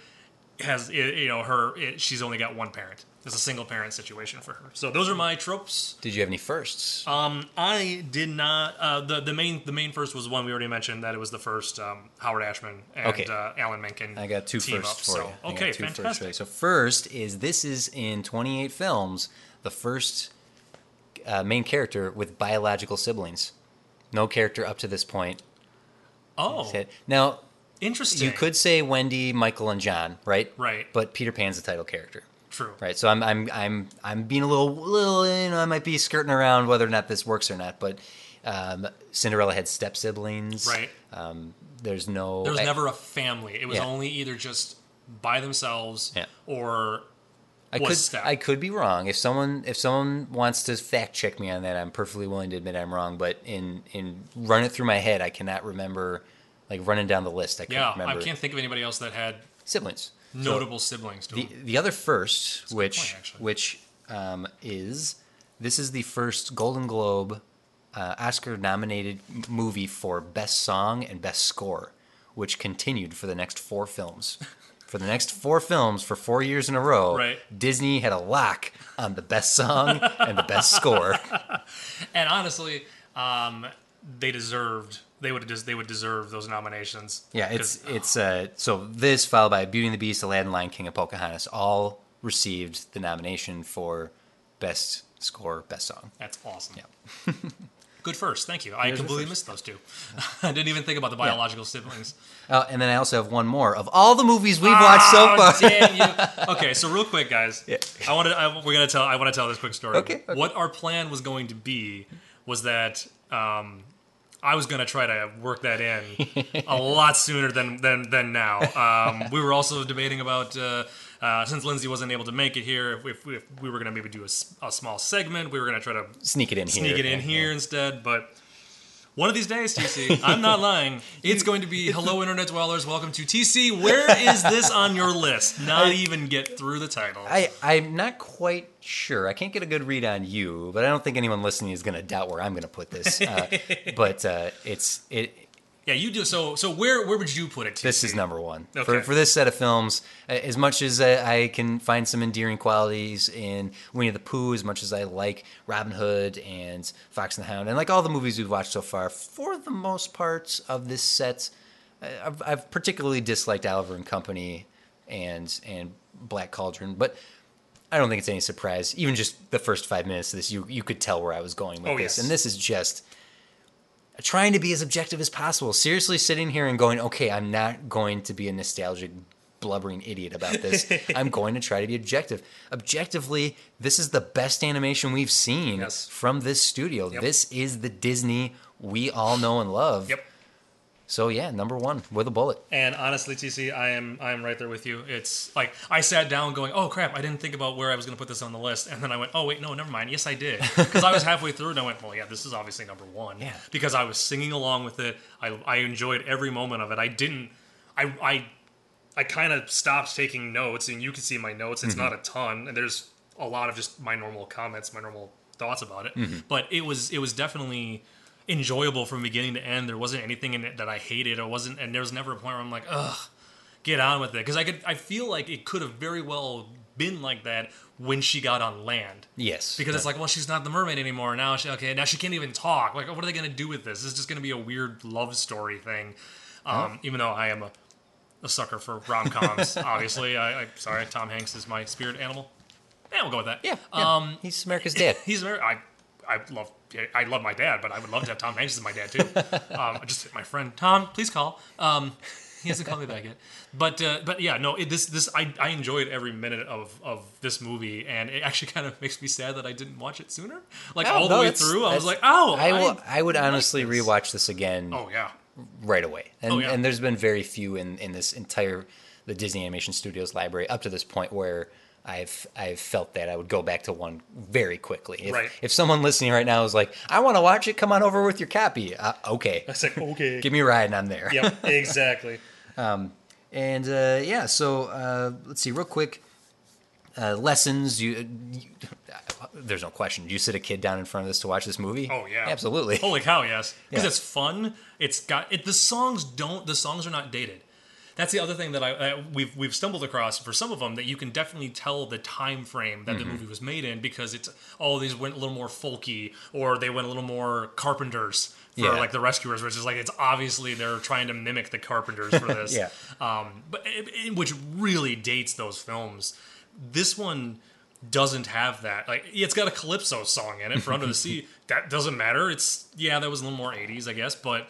has you know her it, she's only got one parent. It's a single parent situation for her. So those are my tropes. Did you have any firsts? Um, I did not. Uh, the the main the main first was one we already mentioned that it was the first um, Howard Ashman and Okay. uh, Alan Menken. I got two firsts up. for so, you. I Okay, fantastic. you. So first is this is in 28 films the first uh, main character with biological siblings. No character up to this point. oh, Now interesting. you could say Wendy, Michael, and John, right? Right. But Peter Pan's the title character, True. right? So I'm I'm I'm I'm being a little little you know I might be skirting around whether or not this works or not, but. Um, Cinderella had step siblings. Right. Um, there's no. There was I- never a family. It was Yeah. only either just by themselves Yeah. or I could step. I could be wrong. If someone if someone wants to fact check me on that, I'm perfectly willing to admit I'm wrong. But in in run it through my head, I cannot remember like running down the list. I can't yeah. remember I can't think of anybody else that had siblings. So notable siblings to the them. the other first, good which point, which um, is this is the first Golden Globe uh, Oscar nominated movie for best song and best score, which continued for the next four films. For the next four films, for four years in a row, Right. Disney had a lock on the best song and the best score. And honestly, um, they deserved. They would just they would deserve those nominations. Yeah, it's 'Cause- it's uh, so this followed by Beauty and the Beast, Aladdin, Lion King, and Pocahontas all received the nomination for best score, best song. That's awesome. Yeah. Good first. Thank you. I There's completely missed those two. I didn't even think about the biological siblings. Oh, and then I also have one more of all the movies we've watched so Oh, far. damn you. Okay, so real quick, guys. Yeah. I wanted. I, we're gonna tell. I want to tell this quick story. Okay, okay. What our plan was going to be was that um, I was gonna try to work that in a lot sooner than than than now. Um, we were also debating about. Uh, uh, since Lindsay wasn't able to make it here, if, if, if we were going to maybe do a small segment, we were going to try to Sneak it in here. sneak it in Yeah, here yeah. instead. But one of these days, TC, I'm not lying. It's going to be hello, internet dwellers. Welcome to TC. Where is this on your list? Not even get through the title. I, I'm not quite sure. I can't get a good read on you, but I don't think anyone listening is going to doubt where I'm going to put this. Uh, but uh, it's it. Yeah, you do. So, so where where would you put it? TC? This is number one Okay. for for this set of films. As much as I can find some endearing qualities in Winnie the Pooh, as much as I like Robin Hood and Fox and the Hound, and like all the movies we've watched so far, for the most part of this set, I've, I've particularly disliked Oliver and Company and and Black Cauldron, but. I don't think it's any surprise. Even just the first five minutes of this, you you could tell where I was going with Oh, this, yes. and this is just trying to be as objective as possible. Seriously, sitting here and going, okay, I'm not going to be a nostalgic, blubbering idiot about this. I'm going to try to be objective. Objectively, this is the best animation we've seen Yes. from this studio. Yep. This is the Disney we all know and love. Yep. So yeah, number one with a bullet. And honestly, TC, I am I am right there with you. It's like I sat down going, "Oh crap, I didn't think about where I was going to put this on the list." And then I went, "Oh wait, no, never mind. Yes, I did." Because I was halfway through and I went, "Well, yeah, this is obviously number 1." Yeah. Because I was singing along with it. I I enjoyed every moment of it. I didn't I I I kind of stopped taking notes and you can see my notes. It's mm-hmm. not a ton and there's a lot of just my normal comments, my normal thoughts about it. Mm-hmm. But it was it was definitely enjoyable from beginning to end. There wasn't anything in it that I hated. Or wasn't, and there was never a point where I'm like, ugh, get on with it. Because I could, I feel like it could have very well been like that when she got on land. Yes. Because it's like, well, she's not the mermaid anymore. Now she, okay, now she can't even talk. Like, what are they going to do with this? This is just going to be a weird love story thing. Um, Even though I am a, a sucker for rom coms, obviously. I, I sorry, Tom Hanks is my spirit animal. Yeah, we'll go with that. yeah, yeah. Um, he's America's dad. he's very. I, I love. I love my dad, but I would love to have Tom Hanks as my dad too. Um, I just hit my friend Tom. Please call. Um, he hasn't called me back yet. But uh, but yeah, no. It, this this I, I enjoyed every minute of of this movie, and it actually kind of makes me sad that I didn't watch it sooner. Like No, all the way through, I was like, oh, I will. I, would like honestly this. rewatch this again Oh yeah, right away. And Oh, yeah. and there's been very few in in this entire the Disney Animation Studios library up to this point where I've I've felt that I would go back to one very quickly. If, Right. if someone listening right now is like, I want to watch it, come on over with your copy. Uh, okay, I said okay. give me a ride, and I'm there. yep, exactly. um, And uh, yeah, so uh, let's see, real quick. Uh, lessons. You, you, there's no question. Do you sit a kid down in front of this to watch this movie. Oh yeah, absolutely. Holy cow, yes, because Yeah. it's fun. It's got it. The songs don't. The songs are not dated. That's the other thing that I that we've we've stumbled across for some of them that you can definitely tell the time frame that the movie was made in because it's oh these went a little more folky or they went a little more Carpenters for Yeah. like the Rescuers, which is like it's obviously they're trying to mimic the Carpenters for this. Yeah. Um, but it, it- which really dates those films. This one doesn't have that. Like it's got a calypso song in it for Under the Sea. That doesn't matter. It's yeah, that was a little more 80s, I guess, but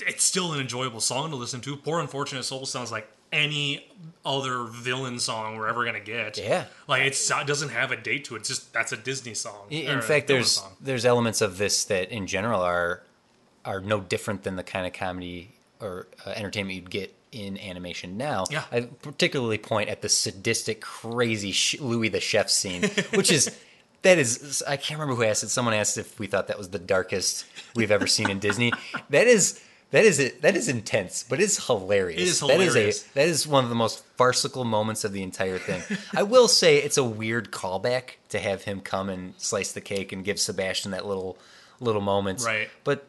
it's still an enjoyable song to listen to. Poor Unfortunate Soul sounds like any other villain song we're ever gonna get. Yeah. Like it's, it doesn't have a date to it. It's just that's a Disney song. In fact, there's song. there's elements of this that in general are are no different than the kind of comedy or uh, entertainment you'd get in animation now. Yeah. I particularly point at the sadistic, crazy sh- Louis the Chef scene, which is that is I can't remember who asked it. Someone asked if we thought that was the darkest we've ever seen in Disney. That is. That is it. That is intense, but it's hilarious. It is That is hilarious. a that is one of the most farcical moments of the entire thing. I will say it's a weird callback to have him come and slice the cake and give Sebastian that little little moment. Right. But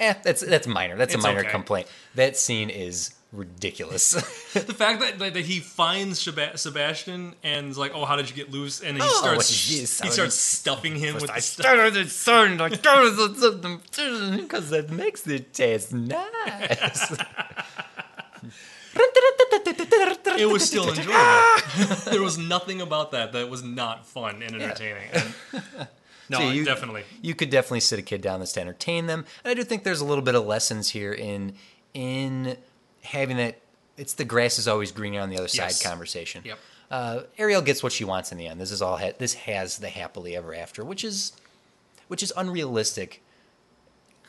eh, that's that's minor. That's It's a minor okay. complaint. That scene is ridiculous. the fact that like, that he finds Sheba- Sebastian and is like, "Oh, how did you get loose?" and he Oh, starts he starts stuffing him with I the stuff. started the sun because that makes it taste nice. It was still enjoyable. there was nothing about that that was not fun and entertaining. And- no, So you- definitely. you could definitely sit a kid down this to entertain them. And I do think there's a little bit of lessons here in in having that. It's the grass is always greener on the other Yes. side conversation. Yep. Uh, Ariel gets what she wants in the end. This is all. Ha- this has the happily ever after, which is which is unrealistic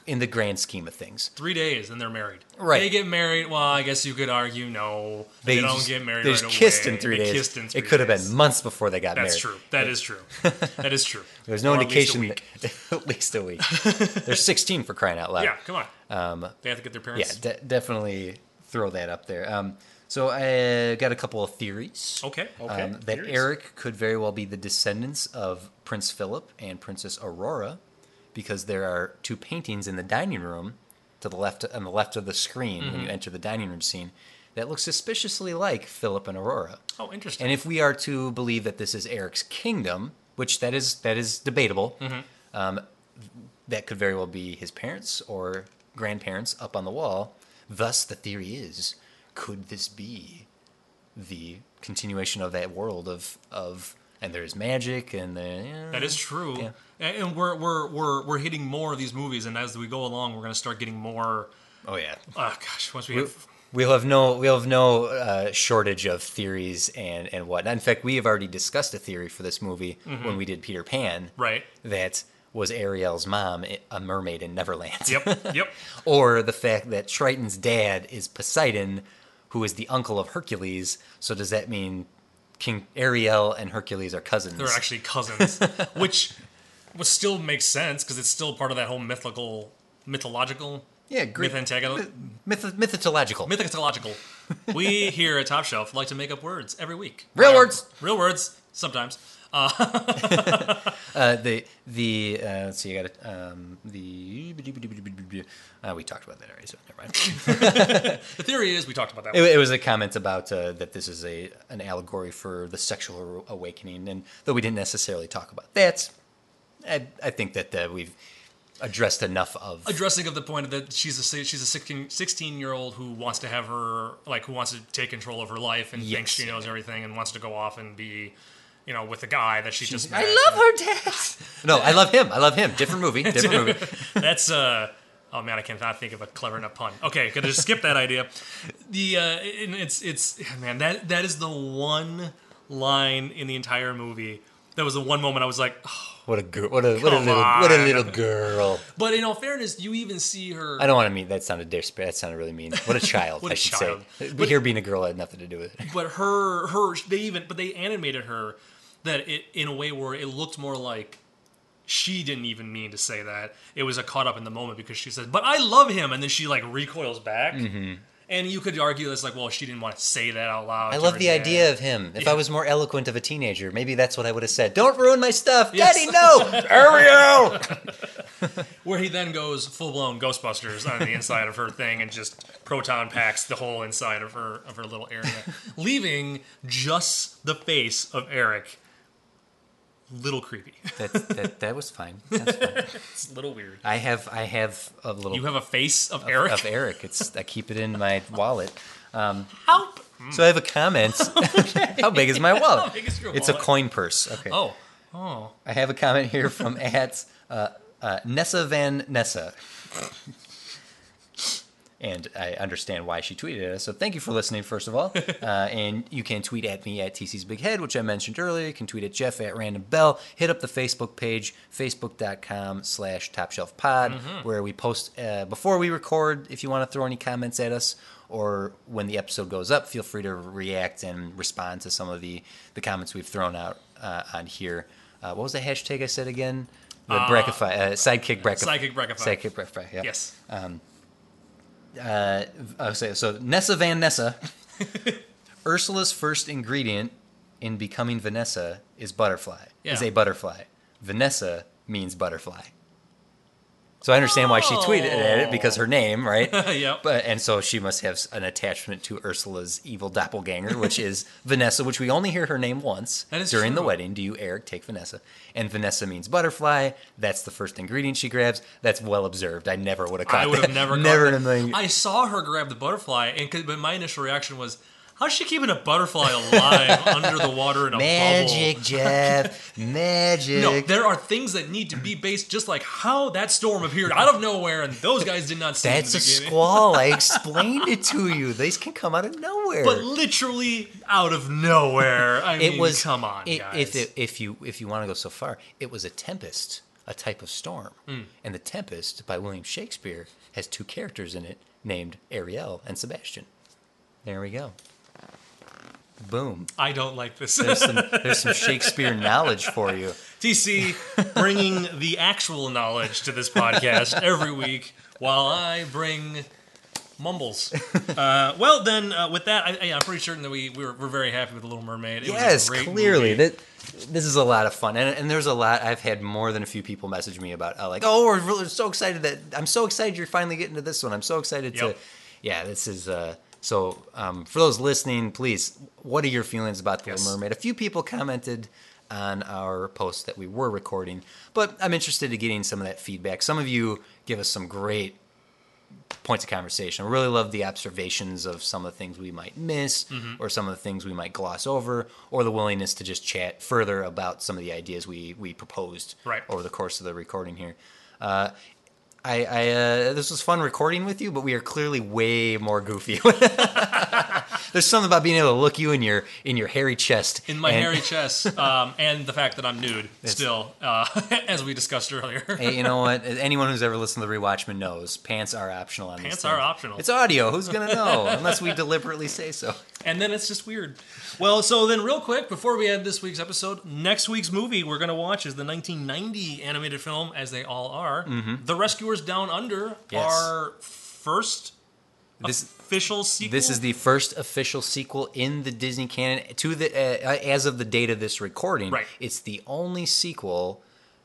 in the grand scheme of things. Three days and they're married. Right. They get married. Well, I guess you could argue no. They, don't just- get married They right kissed away. in three They days. kissed in three it could have been months before they got That's married. That's true. That is true. That is true. There's no Or at least a indication. week. That, at least a week. There's 16 for crying out loud. Yeah, come on. Um, They have to get their yeah, parents. de- definitely throw that up there. Um, so I got a couple of theories. Okay, okay, Um, that theories. Eric could very well be the descendants of Prince Philip and Princess Aurora, because there are two paintings in the dining room to the left on the left of the screen when you Mm-hmm. enter the dining room scene that look suspiciously like Philip and Aurora. oh, interesting. And if we are to believe that this is Eric's kingdom, which that is that is debatable, Mm-hmm. um, that could very well be his parents or grandparents up on the wall. Thus, the theory is: could this be the continuation of that world of of and there's magic and the That is true. Yeah. And we're, we're, we're, we're hitting more of these movies, and as we go along, we're going to start getting more. oh yeah. Oh, gosh, once we have. We'll have no we'll have no uh, shortage of theories and and whatnot. In fact, we have already discussed a theory for this movie when we did Peter Pan. Mm-hmm. Right. that was Ariel's mom a mermaid in Neverland. Yep, yep. or the fact that Triton's dad is Poseidon, who is the uncle of Hercules. So does that mean King Ariel and Hercules are cousins? They're actually cousins, which which still makes sense because it's still part of that whole mythical, mythological, yeah, Greek, myth myth- mythological. mythological. We here at Top Shelf like to make up words every week. Real Uh, words. real words. Sometimes. uh, the the uh, let's see, I got it. Um, the uh, we talked about that already, so never mind. The theory is we talked about that. It, one. it was a comment about uh, that this is a an allegory for the sexual awakening, and though we didn't necessarily talk about that, I, I think that uh, we've addressed enough of. addressing of the point that she's a she's a 16, 16 year old who wants to have her like who wants to take control of her life and thinks she knows everything and wants to go off and be you know with a guy that she just I met. love her dad. No, I love him. I love him. Different movie. Different movie. That's uh oh man, I cannot think of a clever enough pun. Okay, gonna just skip that idea. The uh, it's it's man that that is the one line in the entire movie. That was the one moment I was like, oh. What a girl. What a what a little what a little girl. but in all fairness, you even see her. I don't want to mean that sounded desperate. That sounded really mean. What a child. What I a should child. say. But- here being a girl had nothing to do with it. but her her they even but they animated her that it in a way where it looked more like she didn't even mean to say that it was a caught up in the moment because she said but i love him and then she like recoils back and And you could argue that's like, well, she didn't want to say that out loud. I love the dad. idea of him. If Yeah. I was more eloquent of a teenager, maybe that's what I would have said. Don't ruin my stuff, Yes. Daddy. No, Ariel. where he then goes full blown Ghostbusters on the inside of her thing and just proton packs the whole inside of her of her little area, leaving just the face of Eric. Little creepy. that, that that was fine. That's fine. It's a little weird. I have I have a little You have a face of Eric. of Eric. It's I keep it in my wallet. Um, Help! So I have a comment. How big is my wallet? Is It's a coin purse. Okay. Oh, oh. I have a comment here from at uh, uh, Nessa Van Nessa. And I understand why she tweeted at us. So thank you for listening, first of all. Uh, and you can tweet at me at TC's Big Head, which I mentioned earlier. You can tweet at Jeff at Random Bell. Hit up the Facebook page, facebook.com slash Top Shelf Pod, where we post uh, before we record if you want to throw any comments at us. Or when the episode goes up, feel free to react and respond to some of the, the comments we've thrown out uh, on here. Uh, what was the hashtag I said again? The Breckify, uh, sidekick Breckify. Sidekick Breckify. Sidekick Breckify, yeah. Yes. Uh, I'll say so. Nessa Van Nessa. Ursula's first ingredient in becoming Vanessa is butterfly. Is a butterfly. Vanessa means butterfly. So I understand why she tweeted at it because her name, right? Yep. But and so she must have an attachment to Ursula's evil doppelganger, which is Vanessa, which we only hear her name once during the wedding. Do you, Eric, take Vanessa? And Vanessa means butterfly. That's the first ingredient she grabs. That's well observed. I never would have caught I would have never, never in a million. I saw her grab the butterfly, and but my initial reaction was, "How's she keeping a butterfly alive under the water in a Magic, bubble?" Jeff. Magic. No, there are things that need to be based, just like how that storm appeared out of nowhere, and those guys did not see That's a squall. I explained it to you. These can come out of nowhere. But literally out of nowhere. I it mean, was come on, it- guys. If it, if you if you want to go so far, it was a tempest, a type of storm, Hmm. and the Tempest by William Shakespeare has two characters in it named Ariel and Sebastian. There we go. Boom. I don't like this. There's some there's some Shakespeare knowledge for you. TC bringing the actual knowledge to this podcast every week, while I bring mumbles. Uh, well, then, uh, with that, I, I'm pretty certain that we we're, we're very happy with the Little Mermaid. It yes, clearly that this is a lot of fun, and, and there's a lot. I've had more than a few people message me about uh, like, oh, we're really so excited that I'm so excited you're finally getting to this one. I'm so excited to, yeah, this is. Uh, so um, for those listening, please, what are your feelings about the Yes. Little Mermaid? A few people commented on our post that we were recording, but I'm interested in getting some of that feedback. Some of you give us some great points of conversation. I really love the observations of some of the things we might miss Mm-hmm. or some of the things we might gloss over or the willingness to just chat further about some of the ideas we, we proposed Right. over the course of the recording here. Uh, I, I uh, this was fun recording with you, but we are clearly way more goofy. There's something about being able to look you in your in your hairy chest in my and- hairy chest, um, and the fact that I'm nude still, uh, as we discussed earlier. Hey, you know what? Anyone who's ever listened to the Rewatchman knows pants are optional on Pants are optional. It's audio. Who's gonna know unless we deliberately say so? and then it's just weird. Well, so then, real quick, before we end this week's episode, next week's movie we're going to watch is the 1990 animated film, as they all are, The Rescuers Down Under, Mm-hmm. Yes. our first This official sequel. This is the first official sequel in the Disney canon to the uh, as of the date of this recording. Right. It's the only sequel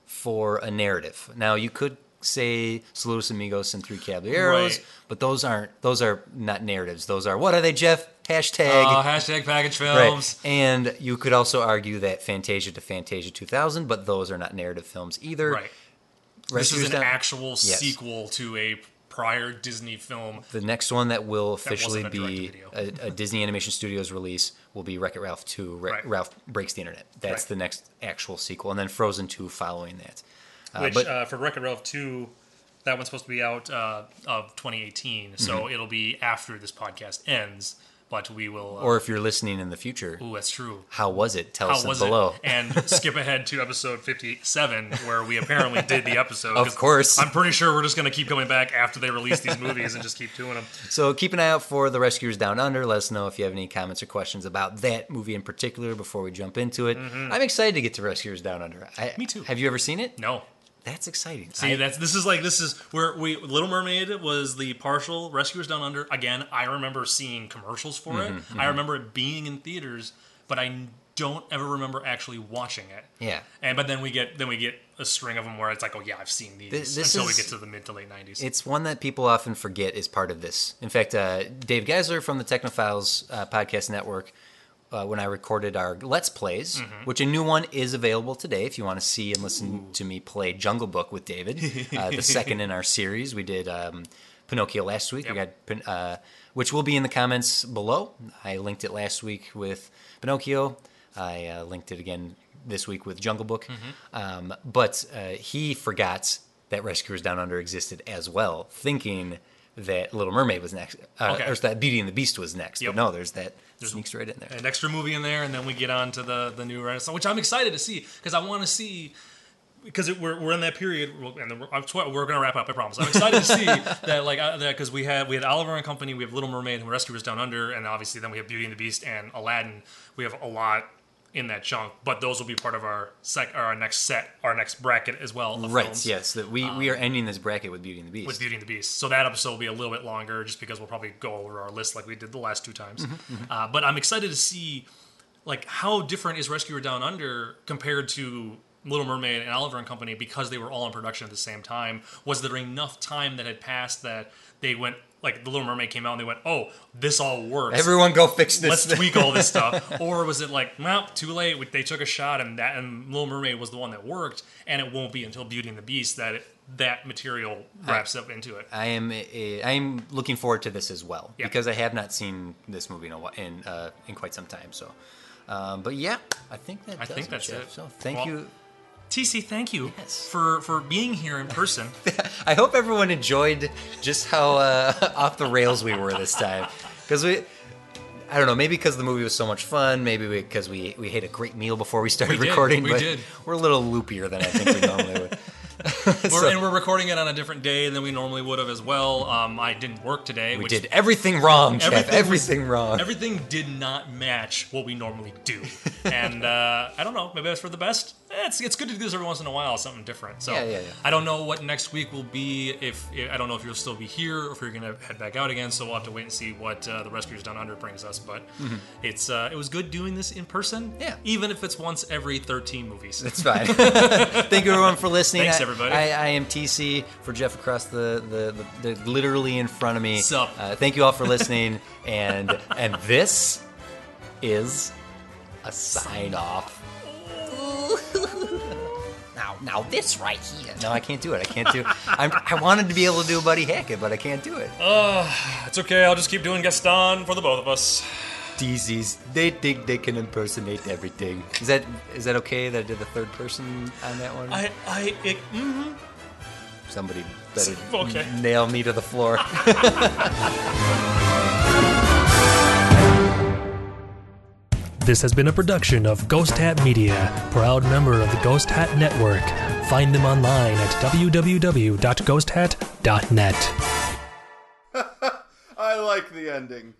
for a narrative. Now you could say Saludos Amigos and Three Caballeros, Right. but those aren't those are not narratives. Those are what are they, Jeff? Hashtag. Oh, hashtag package films. Right. And you could also argue that Fantasia to Fantasia 2000, but those are not narrative films either. Right. This is an Down- actual Yes. sequel to a prior Disney film. The next one that will officially a be a, a Disney Animation Studios release will be Wreck It Ralph 2, Re- Right. Ralph Breaks the Internet. That's Right. the next actual sequel. And then Frozen 2 following that. Uh, Which, but uh, for Wreck-It Ralph 2, that one's supposed to be out uh, of 2018. Mm-hmm. So it'll be after this podcast ends. But we will. Uh, or if you're listening in the future, ooh, that's true. how was it? Tell How us below. it? And skip ahead to episode 57, where we apparently did the episode. Of course. I'm pretty sure we're just going to keep coming back after they release these movies and just keep doing them. So keep an eye out for The Rescuers Down Under. Let us know if you have any comments or questions about that movie in particular before we jump into it. I'm excited to get to Rescuers Down Under. I, Mm-hmm. Me too. Have you ever seen it? No. That's exciting. See, I- that's this is like this is where we Little Mermaid was the partial Rescuers Down Under. Again, I remember seeing commercials for Mm-hmm, it. I remember it being in theaters, but I don't ever remember actually watching it. Yeah. And but then we get then we get a string of them where it's like, oh yeah, I've seen these This- this until is- we get to the mid to late nineties. It's one that people often forget is part of this. In fact, uh, Dave Geisler from the Technophiles uh, podcast network, uh, when I recorded our Let's Plays, Mm-hmm. which a new one is available today if you want to see and listen to me play Jungle Book with David, uh, the second in our series. We did um, Pinocchio last week. We got uh, which will be in the comments below. I linked it last week with Pinocchio. I uh, linked it again this week with Jungle Book. Mm-hmm. Um, but uh, he forgot that Rescuers Down Under existed as well, thinking that Little Mermaid was next, uh, Okay. or that Beauty and the Beast was next. Yep. But no, there's that sneaks right in there. an extra movie in there, and then we get on to the the new Renaissance, which I'm excited to see because I want to see because it, we're, we're in that period, and we're, we're gonna wrap up. I promise. I'm excited to see that like uh, that because we had we had Oliver and Company, we have Little Mermaid, and Rescuers Down Under, and obviously then we have Beauty and the Beast and Aladdin. We have a lot in that chunk, but those will be part of our sec our next set, our next bracket as well. Of Right. films Yes. That we we are ending this bracket with Beauty and the Beast. with Beauty and the Beast. So that episode will be a little bit longer, just because we'll probably go over our list like we did the last two times. Mm-hmm, Uh, but I'm excited to see like how different is Rescuer Down Under compared to Little Mermaid and Oliver and Company because they were all in production at the same time. Was there enough time that had passed that they went like the Little Mermaid came out and they went, "Oh, this all works." Everyone, go fix this. Let's tweak all this stuff, or was it like, well, too late? They took a shot, and that and Little Mermaid was the one that worked, and it won't be until Beauty and the Beast that it, that material wraps up into it. I am I am looking forward to this as well Yeah. because I have not seen this movie in a, in uh, in quite some time. So, um, but yeah, I think that I think that's Jeff. it. So thank Well- you. TC, thank you Yes. for for being here in person. I hope everyone enjoyed just how uh, off the rails we were this time because we. I don't know. Maybe because the movie was so much fun. Maybe because we, we ate a great meal before we started We recording. we but did. We're a little loopier than I think we normally would. We're, and we're recording it on a different day than we normally would have as well. Um, I didn't work today. We which did everything wrong, Jeff. Everything Everything, was- wrong. Everything did not match what we normally do, and uh, I don't know. Maybe that's for the best. It's, it's good to do this every once in a while, something different. So Yeah, yeah, yeah. I don't know what next week will be. If I don't know if you'll still be here or if you're gonna head back out again. So we'll have to wait and see what uh, the Rescuers Down Under brings us. But it's uh, it was good doing this in person. Mm-hmm. Yeah. even if it's once every 13 movies. It's fine. Thank you everyone for listening. Thanks, I- everybody. I, I am TC for Jeff across the, the, the, the literally in front of me. Sup? Uh, thank you all for listening, and and this is a sign off. Now, now this right here. No, I can't do it. I can't do. I'm, I wanted to be able to do a Buddy Hackett, but I can't do it. Oh, It's okay. I'll just keep doing Gaston for the both of us. DC's, they think they can impersonate everything. Is that is that okay that I did the third person on that one? I I it, mm-hmm. Somebody better Okay. n- nail me to the floor. This has been a production of Ghost Hat Media, proud member of the Ghost Hat Network. Find them online at www.ghosthat.net. I like the ending.